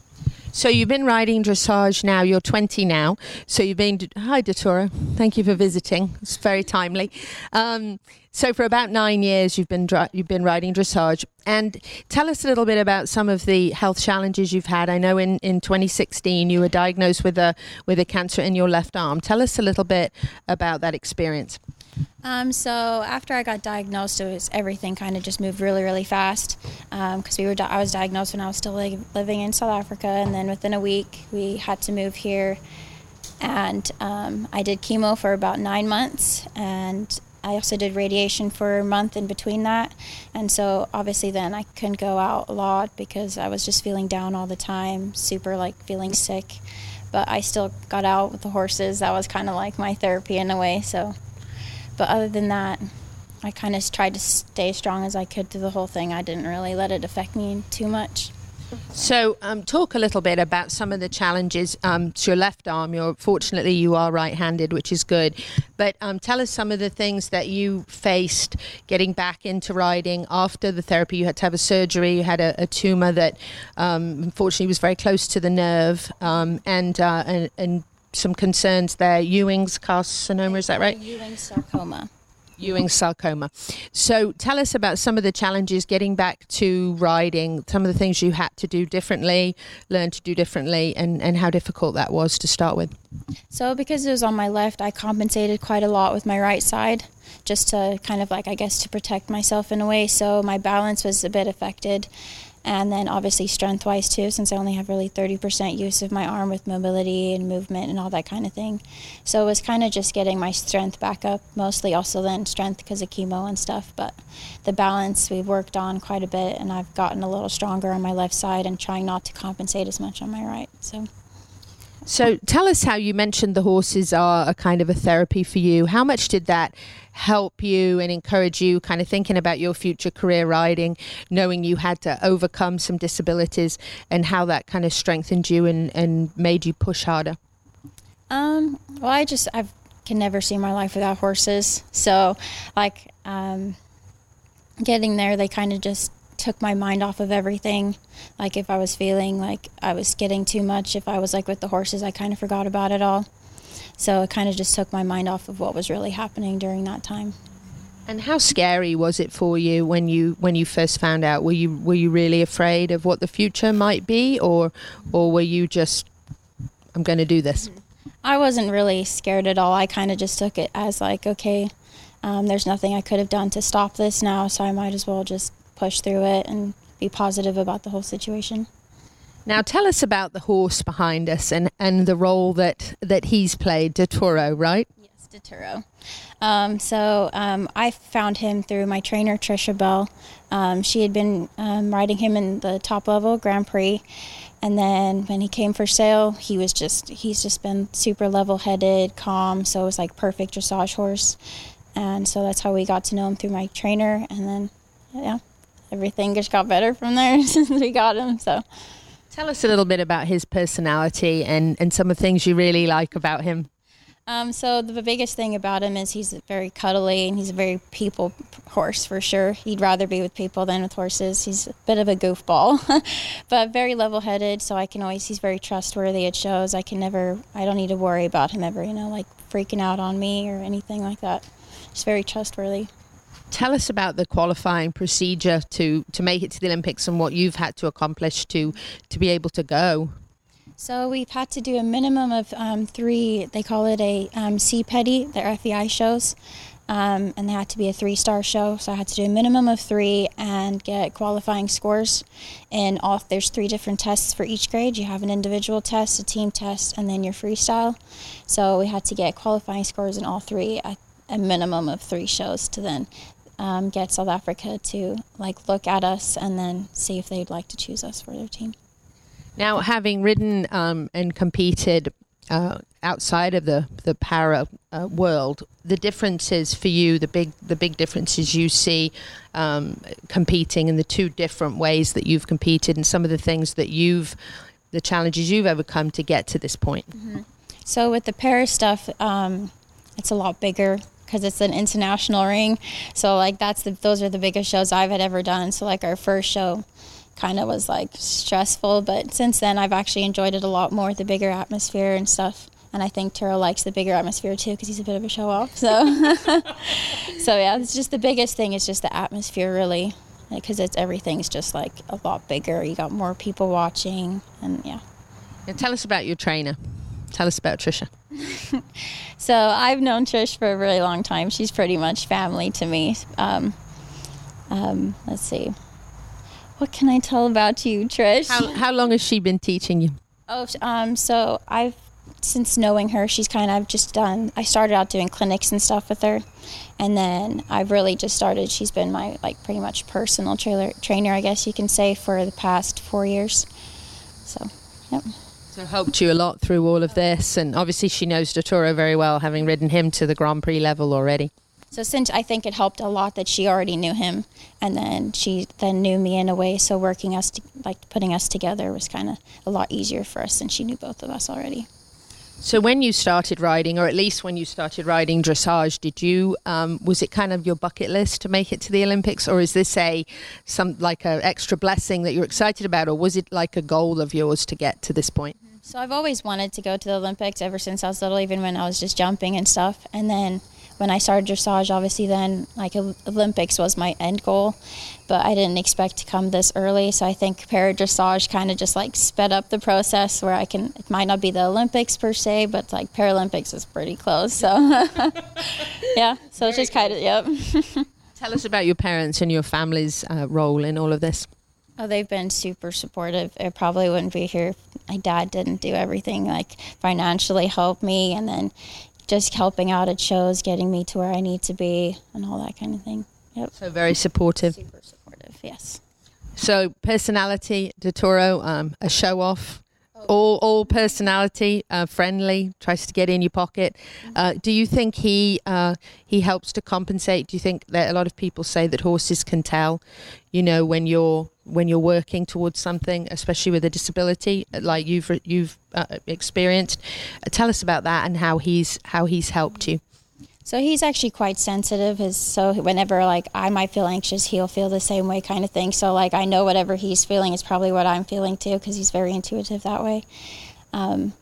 So you've been riding dressage now. You're 20 now. So you've been. Hi, Dottore. Thank you for visiting. It's very timely. Um, so for about nine years, you've been you've been riding dressage. And tell us a little bit about some of the health challenges you've had. I know in, in 2016 you were diagnosed with a with a cancer in your left arm. Tell us a little bit about that experience. Um, so after I got diagnosed, it was everything kind of just moved really, really fast because we were. I was diagnosed when I was still li- living in South Africa, and then within a week we had to move here, and um, I did chemo for about nine months, and I also did radiation for a month in between that, and so obviously then I couldn't go out a lot because I was just feeling down all the time, super like feeling sick, but I still got out with the horses. That was kind of like my therapy in a way. So. But other than that, I kind of tried to stay strong as I could through the whole thing. I didn't really let it affect me too much. So, um, talk a little bit about some of the challenges. Um, it's your left arm. You're fortunately you are right-handed, which is good. But um, tell us some of the things that you faced getting back into riding after the therapy. You had to have a surgery. You had a, a tumor that, um, unfortunately, was very close to the nerve, um, and, uh, and and some concerns there. Ewing's carcinoma, is that right? Ewing's sarcoma. Ewing sarcoma. So tell us about some of the challenges getting back to riding, some of the things you had to do differently, learn to do differently, and, and how difficult that was to start with. So, because it was on my left, I compensated quite a lot with my right side just to kind of like, I guess, to protect myself in a way. So, my balance was a bit affected and then obviously strength wise too since i only have really 30% use of my arm with mobility and movement and all that kind of thing. So it was kind of just getting my strength back up mostly also then strength because of chemo and stuff but the balance we've worked on quite a bit and i've gotten a little stronger on my left side and trying not to compensate as much on my right so so tell us how you mentioned the horses are a kind of a therapy for you. How much did that help you and encourage you, kind of thinking about your future career riding, knowing you had to overcome some disabilities, and how that kind of strengthened you and, and made you push harder? Um, well, I just I can never see my life without horses. So, like, um, getting there, they kind of just took my mind off of everything. Like if I was feeling like I was getting too much, if I was like with the horses, I kind of forgot about it all. So it kind of just took my mind off of what was really happening during that time. And how scary was it for you when you when you first found out? Were you were you really afraid of what the future might be, or or were you just I'm going to do this? I wasn't really scared at all. I kind of just took it as like, okay, um, there's nothing I could have done to stop this now, so I might as well just push through it and be positive about the whole situation. Now, tell us about the horse behind us and, and the role that, that he's played, Toro, right? Yes, Toro. Um, so um, I found him through my trainer, Trisha Bell. Um, she had been um, riding him in the top level Grand Prix. And then when he came for sale, he was just, he's just been super level headed, calm. So it was like perfect dressage horse. And so that's how we got to know him through my trainer. And then, yeah, everything just got better from there since we got him. So, tell us a little bit about his personality and and some of the things you really like about him. Um, so the biggest thing about him is he's very cuddly and he's a very people horse for sure. He'd rather be with people than with horses. He's a bit of a goofball, but very level-headed. So I can always he's very trustworthy at shows. I can never I don't need to worry about him ever. You know, like freaking out on me or anything like that. He's very trustworthy. Tell us about the qualifying procedure to, to make it to the Olympics and what you've had to accomplish to, to be able to go. So we've had to do a minimum of um, three. They call it a um, CPEDI, the FEI shows, um, and they had to be a three-star show. So I had to do a minimum of three and get qualifying scores. And all there's three different tests for each grade. You have an individual test, a team test, and then your freestyle. So we had to get qualifying scores in all three a minimum of three shows to then um, get South Africa to like look at us and then see if they'd like to choose us for their team. Now, having ridden um, and competed uh, outside of the the para uh, world, the differences for you, the big the big differences you see um, competing in the two different ways that you've competed, and some of the things that you've the challenges you've overcome to get to this point. Mm-hmm. So with the para stuff, um, it's a lot bigger because it's an international ring. So like that's the those are the biggest shows I've had ever done. So like our first show kind of was like stressful, but since then I've actually enjoyed it a lot more, the bigger atmosphere and stuff. And I think Turo likes the bigger atmosphere too because he's a bit of a show off. So, so yeah, it's just the biggest thing is just the atmosphere really, because it's everything's just like a lot bigger. You got more people watching, and yeah. Tell us about your trainer. Tell us about Trisha. so I've known Trish for a really long time. She's pretty much family to me. Um, um, let's see. What can I tell about you, Trish? How, how long has she been teaching you? Oh, um, so I've since knowing her, she's kind of just done. I started out doing clinics and stuff with her, and then I've really just started. She's been my like pretty much personal trailer, trainer, I guess you can say, for the past four years. So, yep. So helped you a lot through all of this, and obviously she knows Dottore very well, having ridden him to the Grand Prix level already. So since I think it helped a lot that she already knew him, and then she then knew me in a way. So working us, to, like putting us together, was kind of a lot easier for us since she knew both of us already. So when you started riding, or at least when you started riding dressage, did you um, was it kind of your bucket list to make it to the Olympics, or is this a some like a extra blessing that you're excited about, or was it like a goal of yours to get to this point? So I've always wanted to go to the Olympics ever since I was little, even when I was just jumping and stuff. And then when I started dressage, obviously then like Olympics was my end goal, but I didn't expect to come this early. So I think para dressage kind of just like sped up the process where I can. It might not be the Olympics per se, but like Paralympics is pretty close. So yeah, so it's just kind of yep. Tell us about your parents and your family's uh, role in all of this. Oh, they've been super supportive. It probably wouldn't be here if my dad didn't do everything, like financially help me, and then just helping out at shows, getting me to where I need to be, and all that kind of thing. Yep. So very supportive. Super supportive, yes. So personality, Dottore, um, a show off, all all personality, uh, friendly, tries to get in your pocket. Uh, do you think he uh, he helps to compensate? Do you think that a lot of people say that horses can tell, you know, when you're when you're working towards something, especially with a disability like you've you've uh, experienced? Uh, tell us about that and how he's how he's helped you. So he's actually quite sensitive. His, so whenever like I might feel anxious, he'll feel the same way, kind of thing. So like I know whatever he's feeling is probably what I'm feeling too, because he's very intuitive that way. Um,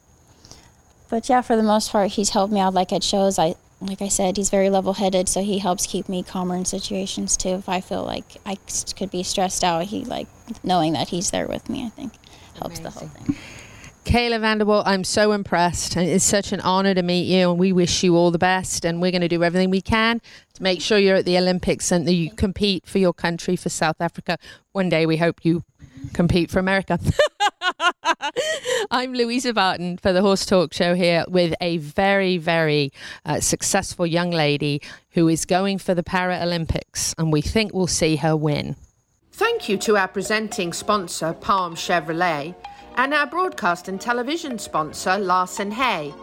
but yeah, for the most part, he's helped me out. Like at shows, I like I said, he's very level-headed, so he helps keep me calmer in situations too. If I feel like I could be stressed out, he like knowing that he's there with me. I think helps Amazing. the whole thing. Kayla Vanderwalt, I'm so impressed. It's such an honor to meet you, and we wish you all the best. And we're going to do everything we can to make sure you're at the Olympics and that you compete for your country, for South Africa. One day, we hope you compete for America. I'm Louisa Barton for the Horse Talk Show here with a very, very uh, successful young lady who is going for the Paralympics, and we think we'll see her win. Thank you to our presenting sponsor, Palm Chevrolet and our broadcast and television sponsor, Larson Hay,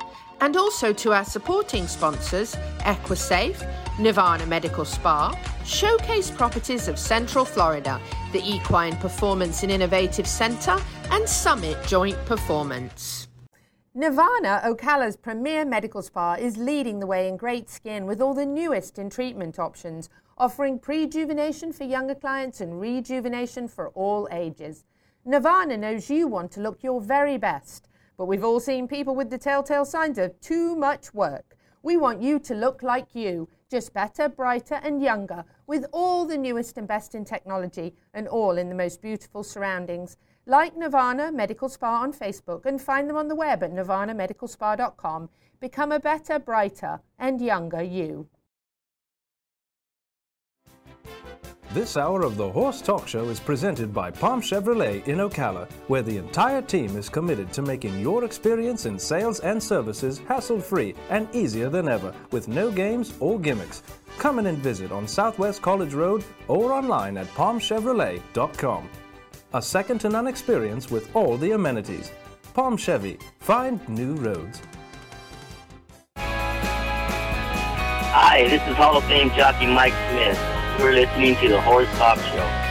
and also to our supporting sponsors, Equisafe, Nirvana Medical Spa, Showcase Properties of Central Florida, the Equine Performance and Innovative Center, and Summit Joint Performance. Nirvana, Ocala's premier medical spa, is leading the way in great skin with all the newest in treatment options, offering prejuvenation for younger clients and rejuvenation for all ages. Nirvana knows you want to look your very best, but we've all seen people with the telltale signs of too much work. We want you to look like you, just better, brighter, and younger, with all the newest and best in technology and all in the most beautiful surroundings. Like Nirvana Medical Spa on Facebook and find them on the web at nirvanamedicalspa.com. Become a better, brighter, and younger you. This hour of the Horse Talk Show is presented by Palm Chevrolet in Ocala, where the entire team is committed to making your experience in sales and services hassle free and easier than ever, with no games or gimmicks. Come in and visit on Southwest College Road or online at palmchevrolet.com. A second to none experience with all the amenities. Palm Chevy, find new roads. Hi, this is Hall of Fame jockey Mike Smith. You're listening to the Horse Talk Show.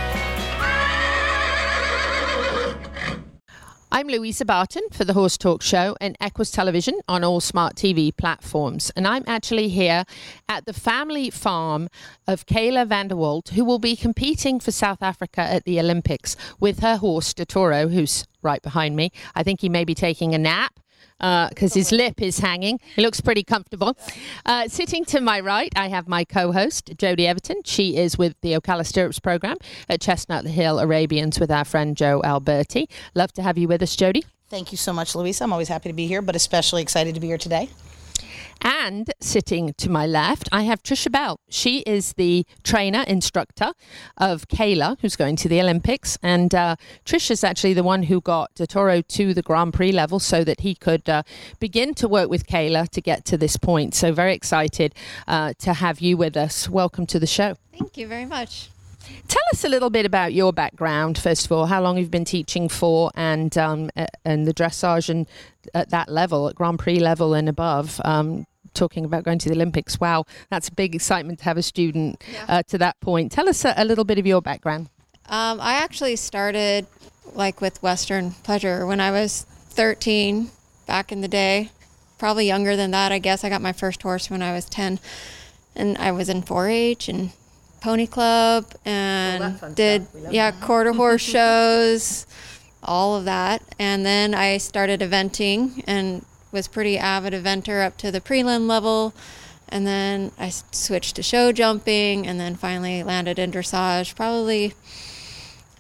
I'm Louisa Barton for the Horse Talk Show and Equus Television on all smart TV platforms. And I'm actually here at the family farm of Kayla Vanderwalt, who will be competing for South Africa at the Olympics with her horse, Dottore, who's right behind me. I think he may be taking a nap because uh, his lip is hanging. He looks pretty comfortable. Uh, sitting to my right, I have my co host, Jody Everton. She is with the Ocala Stirrups program at Chestnut Hill Arabians with our friend Joe Alberti. Love to have you with us, Jody. Thank you so much, Louisa. I'm always happy to be here, but especially excited to be here today. And sitting to my left, I have Trisha Bell. She is the trainer, instructor of Kayla, who's going to the Olympics. And uh, Trisha's actually the one who got Dottore to the Grand Prix level so that he could uh, begin to work with Kayla to get to this point. So, very excited uh, to have you with us. Welcome to the show. Thank you very much. Tell us a little bit about your background, first of all, how long you've been teaching for, and um, and the dressage and at that level, at Grand Prix level and above. Um, talking about going to the Olympics. Wow, that's a big excitement to have a student uh, to that point. Tell us a, a little bit of your background. Um, I actually started like with Western Pleasure when I was 13 back in the day. Probably younger than that, I guess. I got my first horse when I was 10. And I was in 4 H and Pony Club and did, yeah, quarter horse shows, all of that. And then I started eventing and was pretty avid eventer up to the prelim level. And then I switched to show jumping and then finally landed in dressage. Probably,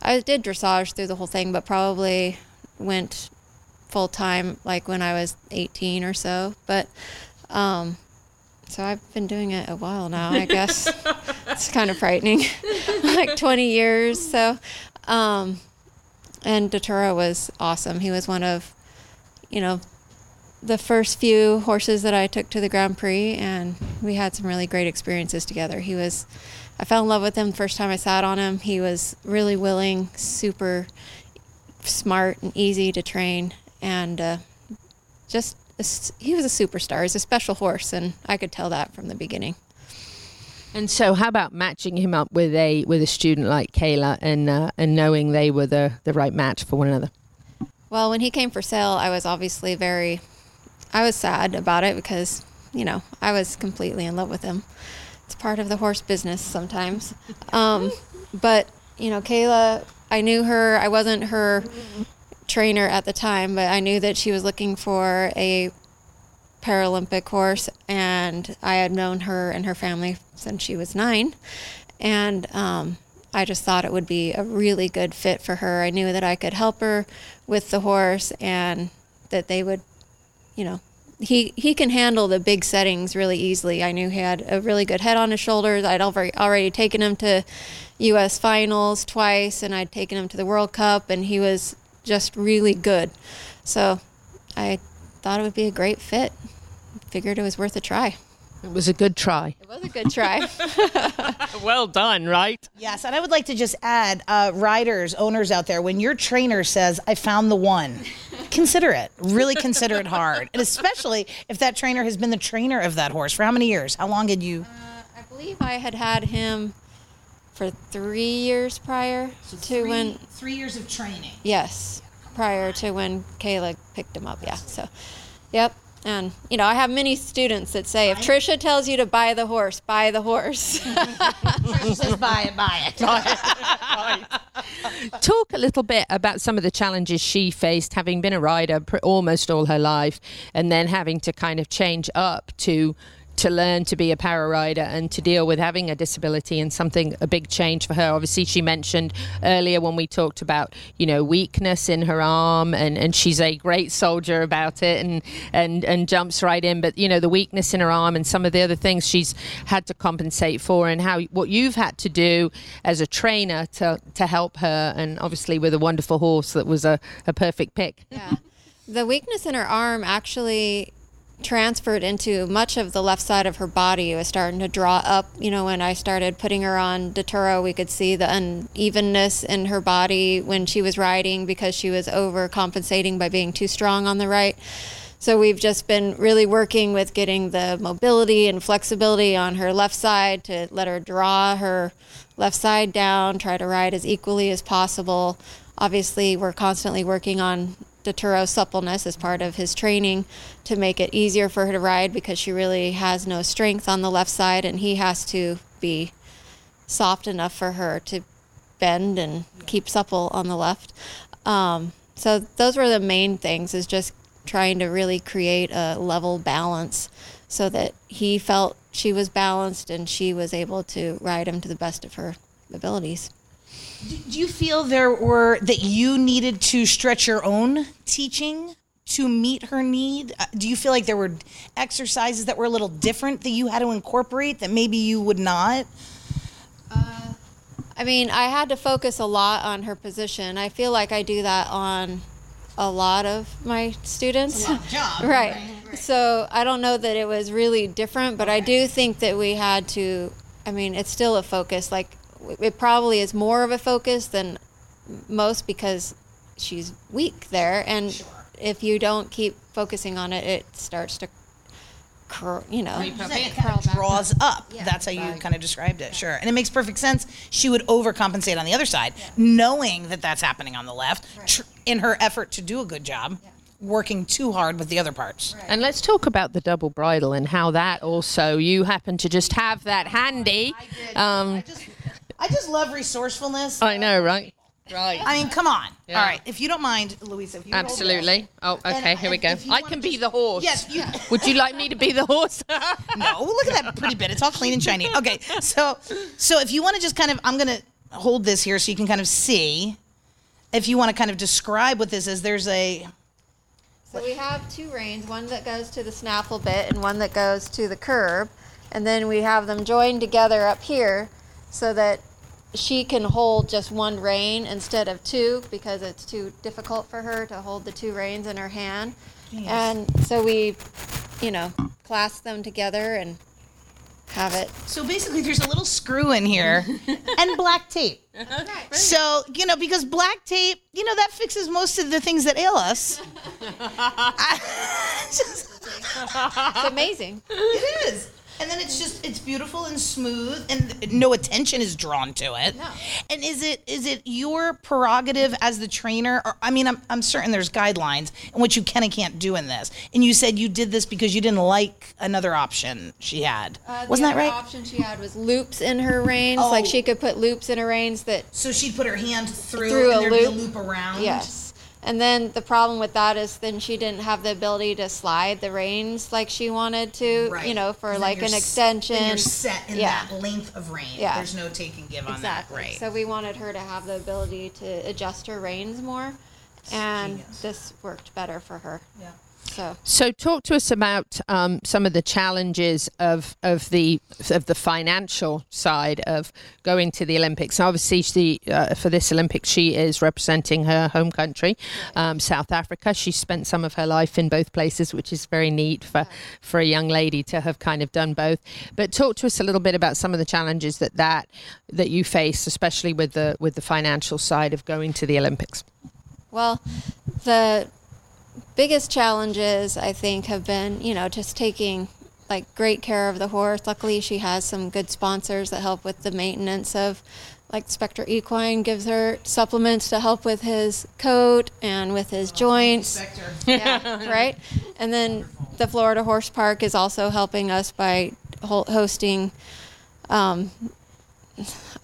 I did dressage through the whole thing, but probably went full time like when I was 18 or so. But, um, so I've been doing it a while now, I guess. it's kind of frightening. like 20 years. So, um, and Dottore was awesome. He was one of, you know, the first few horses that I took to the Grand Prix, and we had some really great experiences together. He was, I fell in love with him the first time I sat on him. He was really willing, super smart, and easy to train, and uh, just a he was a superstar. He's a special horse, and I could tell that from the beginning. And so, how about matching him up with a with a student like Kayla, and uh, and knowing they were the the right match for one another? Well, when he came for sale, I was obviously very, I was sad about it because, you know, I was completely in love with him. It's part of the horse business sometimes. Um, but, you know, Kayla, I knew her, I wasn't her trainer at the time, but I knew that she was looking for a Paralympic horse, and I had known her and her family since she was nine. And um, I just thought it would be a really good fit for her. I knew that I could help her with the horse and that they would, you know, he, he can handle the big settings really easily. I knew he had a really good head on his shoulders. I'd already, already taken him to U.S. finals twice, and I'd taken him to the World Cup, and he was just really good. So I thought it would be a great fit. Figured it was worth a try. It was a good try. It was a good try. well done, right? Yes, and I would like to just add, uh, riders, owners out there, when your trainer says, "I found the one," consider it. Really consider it hard, and especially if that trainer has been the trainer of that horse for how many years? How long had you? I believe I had had him for three years prior to when. Three years of training. Yes, prior to when Kayla picked him up. Yeah. So, yep. And you know, I have many students that say, if Trisha tells you to buy the horse, buy the horse. Trisha says, buy it, buy it. Talk a little bit about some of the challenges she faced, having been a rider pr- almost all her life, and then having to kind of change up to to learn to be a para rider and to deal with having a disability and something a big change for her. Obviously, she mentioned earlier when we talked about you know weakness in her arm, and, and she's a great soldier about it and and and jumps right in. But you know the weakness in her arm and some of the other things she's had to compensate for, and how what you've had to do as a trainer to to help her, and obviously with a wonderful horse that was a, a perfect pick. Yeah. The weakness in her arm actually transferred into much of the left side of her body. It was starting to draw up. You know, when I started putting her on Dottore, we could see the unevenness in her body when she was riding because she was overcompensating by being too strong on the right. So we've just been really working with getting the mobility and flexibility on her left side to let her draw her left side down, try to ride as equally as possible. Obviously, we're constantly working on Dottore suppleness as part of his training to make it easier for her to ride because she really has no strength on the left side and he has to be soft enough for her to bend and keep supple on the left. Um, so those were the main things is just trying to really create a level balance so that he felt she was balanced and she was able to ride him to the best of her abilities. Do you feel there were that you needed to stretch your own teaching to meet her need? Uh, Do you feel like there were exercises that were a little different that you had to incorporate that maybe you would not? I mean, I had to focus a lot on her position. I feel like I do that on a lot of my students. Of job, right. right, So I don't know that it was really different, but I do think that we had to. I mean, it's still a focus. Like it probably is more of a focus than most because she's weak there, and if you don't keep focusing on it, it starts to cur- you know, It kind of draws up. That's how you kind of described it. Sure. And it makes perfect sense. She would overcompensate on the other side, knowing that that's happening on the left tr- in her effort to do a good job, working too hard with the other parts. And let's talk about the double bridle and how that also you happen to just have that handy. Um, I just love resourcefulness. I know, right? Right. I mean, come on. Yeah. All right. If you don't mind, Louisa, if you hold this. Absolutely. Oh, And- okay. Here we go. I can be just- the horse. Yes, you. Would you like me to be the horse? no, look at that pretty bit. It's all clean and shiny. Okay, so so if you want to just kind of, I'm gonna hold this here so you can kind of see. If you want to kind of describe what this is, there's a So we have two reins, one that goes to the snaffle bit and one that goes to the curb. And then we have them joined together up here so that she can hold just one rein instead of two because it's too difficult for her to hold the two reins in her hand. Genius. And so we, you know, clasp them together and have it. So basically, there's a little screw in here and black tape. So, you know, because black tape, you know, that fixes most of the things that ail us. It's amazing. It is. And then it's just it's beautiful and smooth and no attention is drawn to it. No. And is it is it your prerogative as the trainer or I mean I'm I'm certain there's guidelines and what you can and can't do in this. And you said you did this because you didn't like another option she had. Uh, Wasn't that right? option she had was loops in her reins. Like Oh. she could put loops in her reins that. So she'd put her hand through, through and a there'd be a loop. loop around. Yes. And then the problem with that is then she didn't have the ability to slide the reins like she wanted to, Right. you know, for like an extension. Then you're set in yeah. that length of range. Yeah. There's no take and give on exactly. that. Right. So we wanted her to have the ability to adjust her reins more, and this worked better for her. Yeah. So So, talk to us about um, some of the challenges of of the of the financial side of going to the Olympics. Obviously, she, uh, for this Olympics, she is representing her home country, um, South Africa. She spent some of her life in both places, which is very neat for for a young lady to have kind of done both. But talk to us a little bit about some of the challenges that that that you face, especially with the with the financial side of going to the Olympics. Well, the biggest challenges I think have been, you know, just taking like great care of the horse. Luckily, she has some good sponsors that help with the maintenance of like Spectre Equine gives her supplements to help with his coat and with his joints. yeah, right? And then the Florida Horse Park is also helping us by hosting um,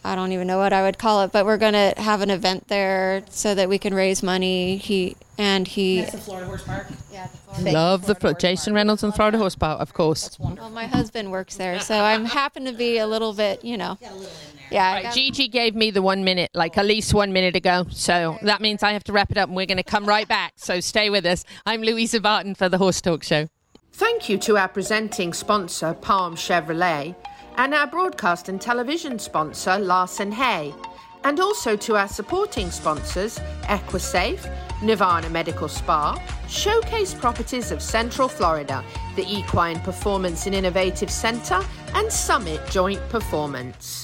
I don't even know what I would call it, but we're going to have an event there so that we can raise money. He and he. That's the Florida Horse Park. Yeah, the Florida Love the Flo- Jason Reynolds and Florida Horse Park, of course. Well, my husband works there, so I'm happen to be a little bit, you know. Yeah, I Right, got- Gigi gave me the one minute, like at least one minute ago. So that means I have to wrap it up and we're going to come right back. So stay with us. I'm Louisa Barton for the Horse Talk Show. Thank you to our presenting sponsor, Palm Chevrolet, and our broadcast and television sponsor, Larson Hay, and also to our supporting sponsors, Equisafe, Nirvana Medical Spa, Showcase Properties of Central Florida, the Equine Performance and Innovative Center, and Summit Joint Performance.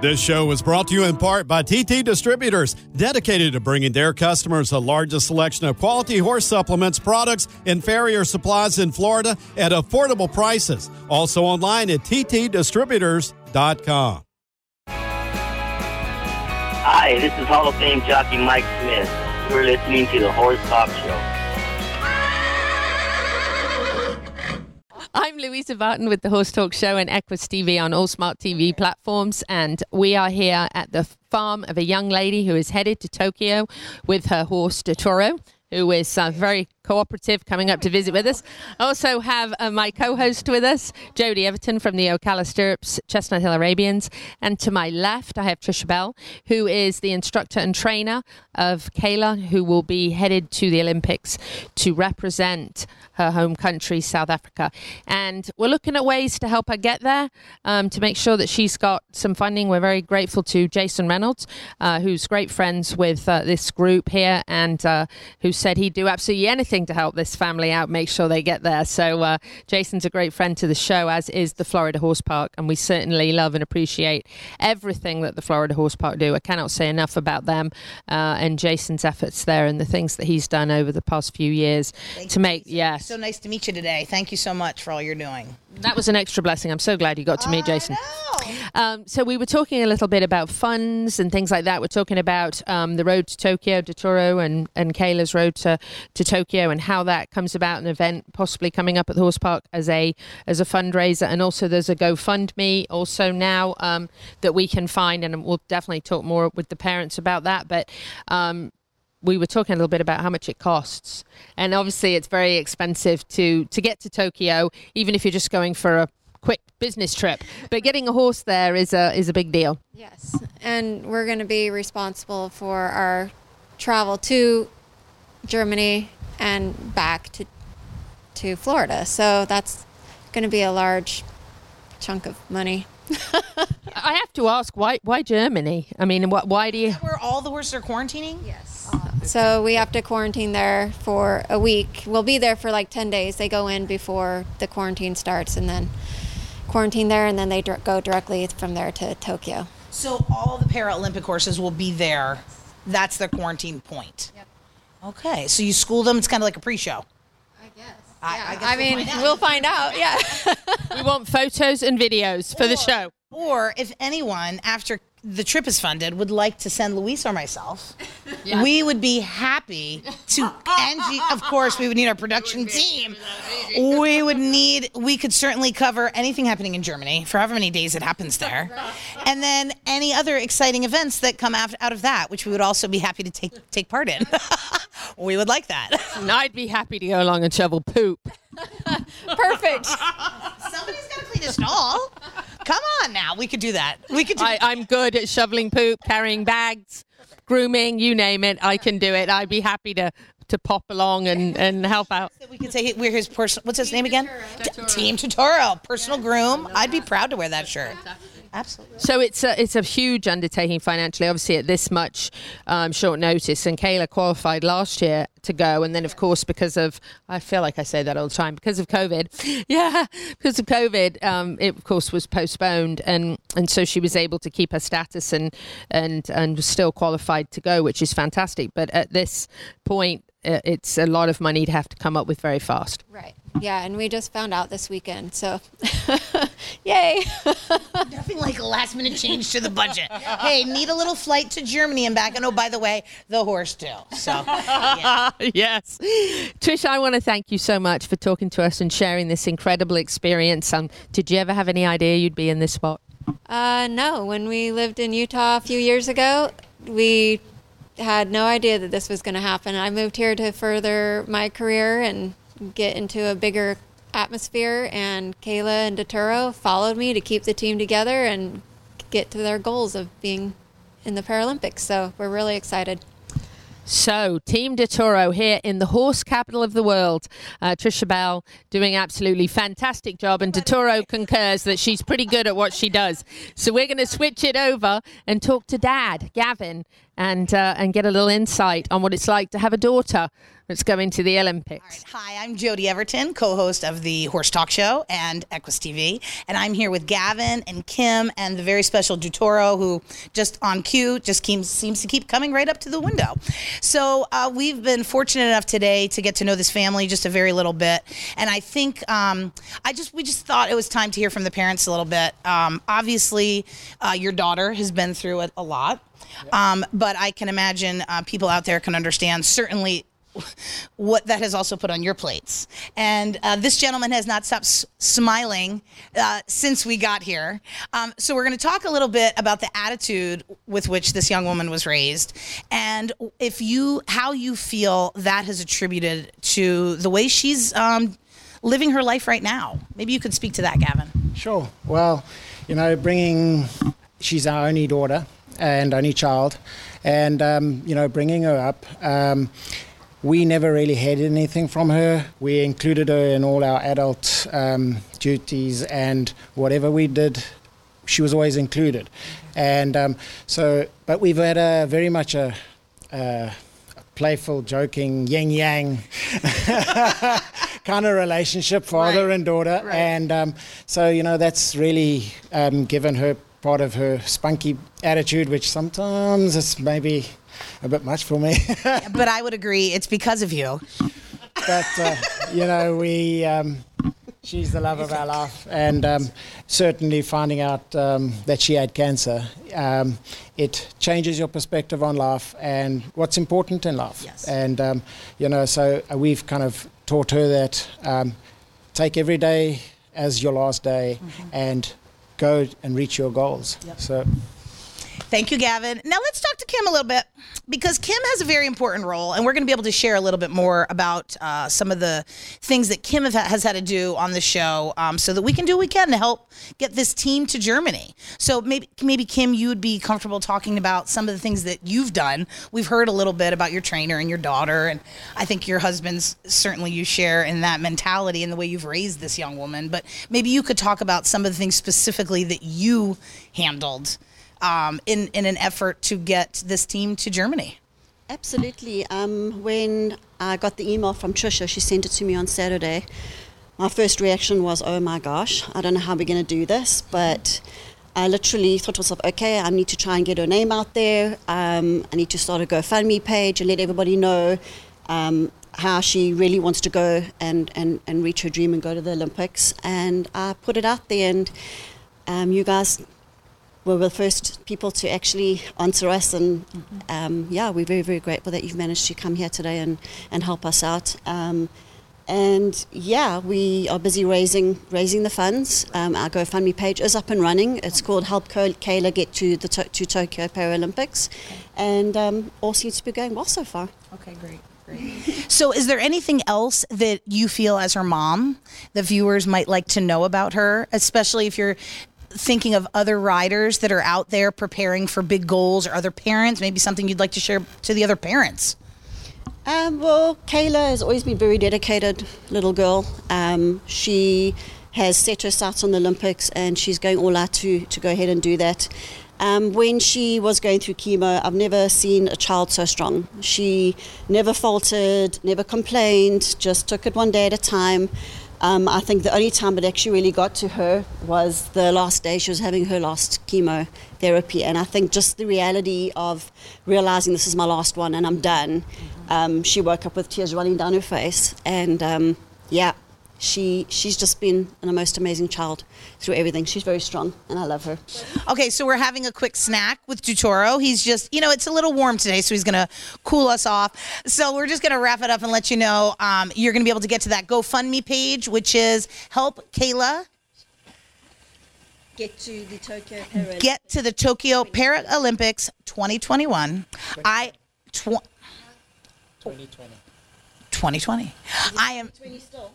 This show was brought to you in part by TT Distributors, dedicated to bringing their customers the largest selection of quality horse supplements, products, and farrier supplies in Florida at affordable prices. Also online at ttdistributors.com. Hi, this is Hall of Fame jockey Mike Smith. You're listening to the Horse Talk Show. I'm Louisa Barton with the Horse Talk Show and Equus TV on all smart TV platforms. And we are here at the farm of a young lady who is headed to Tokyo with her horse, Dottore. who is uh, very cooperative, coming up to visit with us. I also have uh, my co-host with us, Jody Everton from the Ocala Stirrups, Chestnut Hill Arabians, and to my left I have Trisha Bell, who is the instructor and trainer of Kayla, who will be headed to the Olympics to represent her home country, South Africa. And we're looking at ways to help her get there, um, to make sure that she's got some funding. We're very grateful to Jason Reynolds, uh, who's great friends with uh, this group here and uh, who said he'd do absolutely anything to help this family out, make sure they get there. So uh, Jason's a great friend to the show, as is the Florida Horse Park. And we certainly love and appreciate everything that the Florida Horse Park do. I cannot say enough about them uh, and Jason's efforts there and the things that he's done over the past few years Thank to you, make, yes. So nice to meet you today. Thank you so much for all you're doing. That was an extra blessing. I'm so glad you got to meet Jason. Um, so we were talking a little bit about funds and things like that. We're talking about um, the road to Tokyo, Dottore, and and Kayla's road to, to Tokyo, and how that comes about. An event possibly coming up at the horse park as a as a fundraiser, and also there's a GoFundMe also now um, that we can find, and we'll definitely talk more with the parents about that. But um, we were talking a little bit about how much it costs, and obviously it's very expensive to to get to Tokyo, even if you're just going for a quick business trip. But getting a horse there is a is a big deal. Yes, and we're going to be responsible for our travel to Germany and back to to Florida. So that's going to be a large chunk of money. I have to ask why why Germany? I mean, wh- why do you? Where all the horses are quarantining? Yes. So we have to quarantine there for a week. We'll be there for like 10 days. They go in before the quarantine starts and then quarantine there and then they dir- go directly from there to Tokyo. So all the Paralympic horses will be there. That's their quarantine point. Okay, so you school them. It's kind of like a pre-show. I guess. I, guess I we'll mean, find we'll find out. Yeah. we want photos and videos for the show. Or if anyone after the trip is funded would like to send Luis or myself, we would be happy to. Angie, of course, we would need our production team. We would need. We could certainly cover anything happening in Germany for however many days it happens there, and then any other exciting events that come out out of that, which we would also be happy to take take part in. we would like that. And I'd be happy to go along and shovel poop. Perfect. Somebody's got to clean a stall. Come on now, we could do that. We could. Do I, I'm good at shoveling poop, carrying bags, grooming, you name it. I can do it. I'd be happy to to pop along and, and help out. We could say we're his personal. What's his name again? T- Team Dottore, personal groom. I'd be proud to wear that shirt. Absolutely. So it's a, it's a huge undertaking financially, obviously at this much um, short notice. And Kayla qualified last year to go, and then of course because of I feel like I say that all the time because of COVID. yeah, because of COVID, um, it of course was postponed, and and so she was able to keep her status and and and was still qualified to go, which is fantastic. But at this point, it's a lot of money to have to come up with very fast. Right. Yeah, and we just found out this weekend. So, yay. Nothing like a last minute change to the budget. Hey, need a little flight to Germany and back. And oh, by the way, the horse too. So, yeah. yes. Trish, I want to thank you so much for talking to us and sharing this incredible experience. Um, did you ever have any idea you'd be in this spot? Uh, no, when we lived in Utah a few years ago, we had no idea that this was going to happen. I moved here to further my career and get into a bigger atmosphere, and Kayla and Dottore followed me to keep the team together and get to their goals of being in the Paralympics. So we're really excited. So, Team Dottore here in the horse capital of the world. Uh, Trisha Bell doing absolutely fantastic job, and Dottore concurs that she's pretty good at what she does. So, we're going to switch it over and talk to Dad, Gavin, and uh, and get a little insight on what it's like to have a daughter that's going to the Olympics. Hi, I'm Jody Everton, co-host of the Horse Talk Show and Equus TV, and I'm here with Gavin and Kim and the very special Dottore, who just on cue just keeps, seems to keep coming right up to the window. So uh, we've been fortunate enough today to get to know this family just a very little bit, and I think um, I just we just thought it was time to hear from the parents a little bit. Um, obviously, uh, your daughter has been through a lot. Um, but I can imagine uh, people out there can understand certainly what that has also put on your plates. And uh, this gentleman has not stopped s- smiling uh, since we got here. Um, so we're going to talk a little bit about the attitude with which this young woman was raised, and if you how you feel that has attributed to the way she's um, living her life right now. Maybe you could speak to that, Gavin. Sure. Well, you know, bringing she's our only daughter and only child, and um, you know, bringing her up. Um, we never really had anything from her. We included her in all our adult um, duties and whatever we did, she was always included. And um, so, but we've had a very much a, a playful, joking, yin yang kind of relationship, father Right. and daughter. Right. And um, so, you know, that's really um, given her part of her spunky attitude, which sometimes is maybe a bit much for me. but I would agree, it's because of you. but uh, you know we um, she's the love of our life and um, certainly finding out um, that she had cancer um, it changes your perspective on life and what's important in life Yes. and um, you know so uh, we've kind of taught her that um, take every day as your last day and go and reach your goals. So Thank you, Gavin. Now let's talk to Kim a little bit because Kim has a very important role, and we're going to be able to share a little bit more about uh, some of the things that Kim has had to do on the show, um, so that we can do what we can to help get this team to Germany. So maybe, maybe Kim, you would be comfortable talking about some of the things that you've done. We've heard a little bit about your trainer and your daughter, and I think your husband's certainly you share in that mentality and the way you've raised this young woman. But maybe you could talk about some of the things specifically that you handled um, in in an effort to get this team to Germany. Absolutely. Um, when I got the email from Trisha, she sent it to me on Saturday. My first reaction was, "Oh my gosh, I don't know how we're going to do this," but I literally thought to myself, "Okay, I need to try and get her name out there. Um, I need to start a GoFundMe page and let everybody know." Um, how she really wants to go and, and, and reach her dream and go to the Olympics. And I put it out there, and um, you guys were the first people to actually answer us. And um, yeah, we're very, very grateful that you've managed to come here today and, and help us out. Um, and yeah, we are busy raising raising the funds. Um, our GoFundMe page is up and running. It's called Help Kayla Get to the to, to Tokyo Paralympics, and um, all seems to be going well so far. Okay, great. great. So, is there anything else that you feel as her mom the viewers might like to know about her, especially if you're thinking of other riders that are out there preparing for big goals or other parents? Maybe something you'd like to share to the other parents. Um, well, Kayla has always been a very dedicated little girl. Um, she has set her sights on the Olympics and she's going all out to, to go ahead and do that. Um, when she was going through chemo, I've never seen a child so strong. She never faltered, never complained, just took it one day at a time. Um, I think the only time it actually really got to her was the last day she was having her last chemotherapy. And I think just the reality of realizing this is my last one and I'm done, um, she woke up with tears running down her face. And um, yeah, she she's just been a most amazing child through everything. She's very strong, and I love her. Okay, so we're having a quick snack with Dottore. He's just, you know, it's a little warm today, so he's going to cool us off. So we're just going to wrap it up and let you know um, you're going to be able to get to that GoFundMe page, which is Help Kayla Get to the Tokyo Paralympics. Get to the Tokyo Paralympics 2021. I. Tw- 2020. 2020. I am.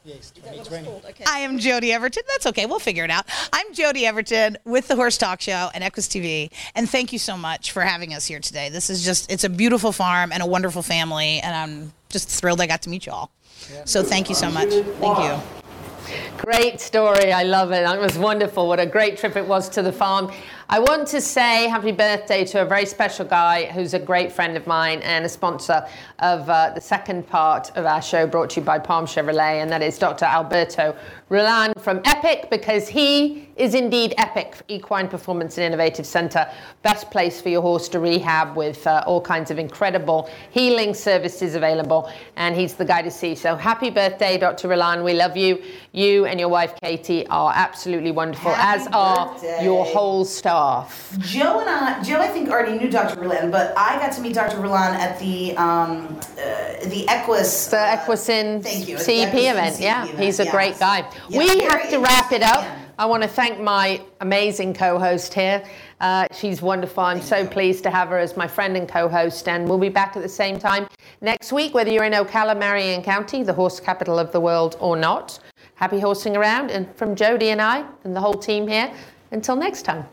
Yes, 2020. I am Jody Everton. That's okay. We'll figure it out. I'm Jody Everton with the Horse Talk Show and Equus TV. And thank you so much for having us here today. This is just, it's a beautiful farm and a wonderful family. And I'm just thrilled I got to meet you all. So thank you so much. Thank you. Great story. I love it. That was wonderful. What a great trip it was to the farm. I want to say happy birthday to a very special guy who's a great friend of mine and a sponsor of uh, the second part of our show brought to you by Palm Chevrolet, and that is Dr. Alberto Roland from Epic because he is indeed Epic Equine Performance and Innovative Center. Best place for your horse to rehab with uh, all kinds of incredible healing services available, and he's the guy to see. So happy birthday, Dr. Roland. We love you. You and your wife Katie are absolutely wonderful, Happy as are your whole staff off. Joe and I, Joe, I think already knew Dr. Verlan, but I got to meet Dr. Verlan at the um, uh, the Equus. The thank you, CEP event. CEP Yeah, event, he's a yes. great guy. Yeah, we have to wrap it up. interesting, I want to thank my amazing co-host here. Uh, she's wonderful. I'm so pleased to have her as my friend and co-host, and we'll be back at the same time next week, whether you're in Ocala, Marion County, the horse capital of the world, or not. Happy horsing around, and from Jody and I and the whole team here. Until next time.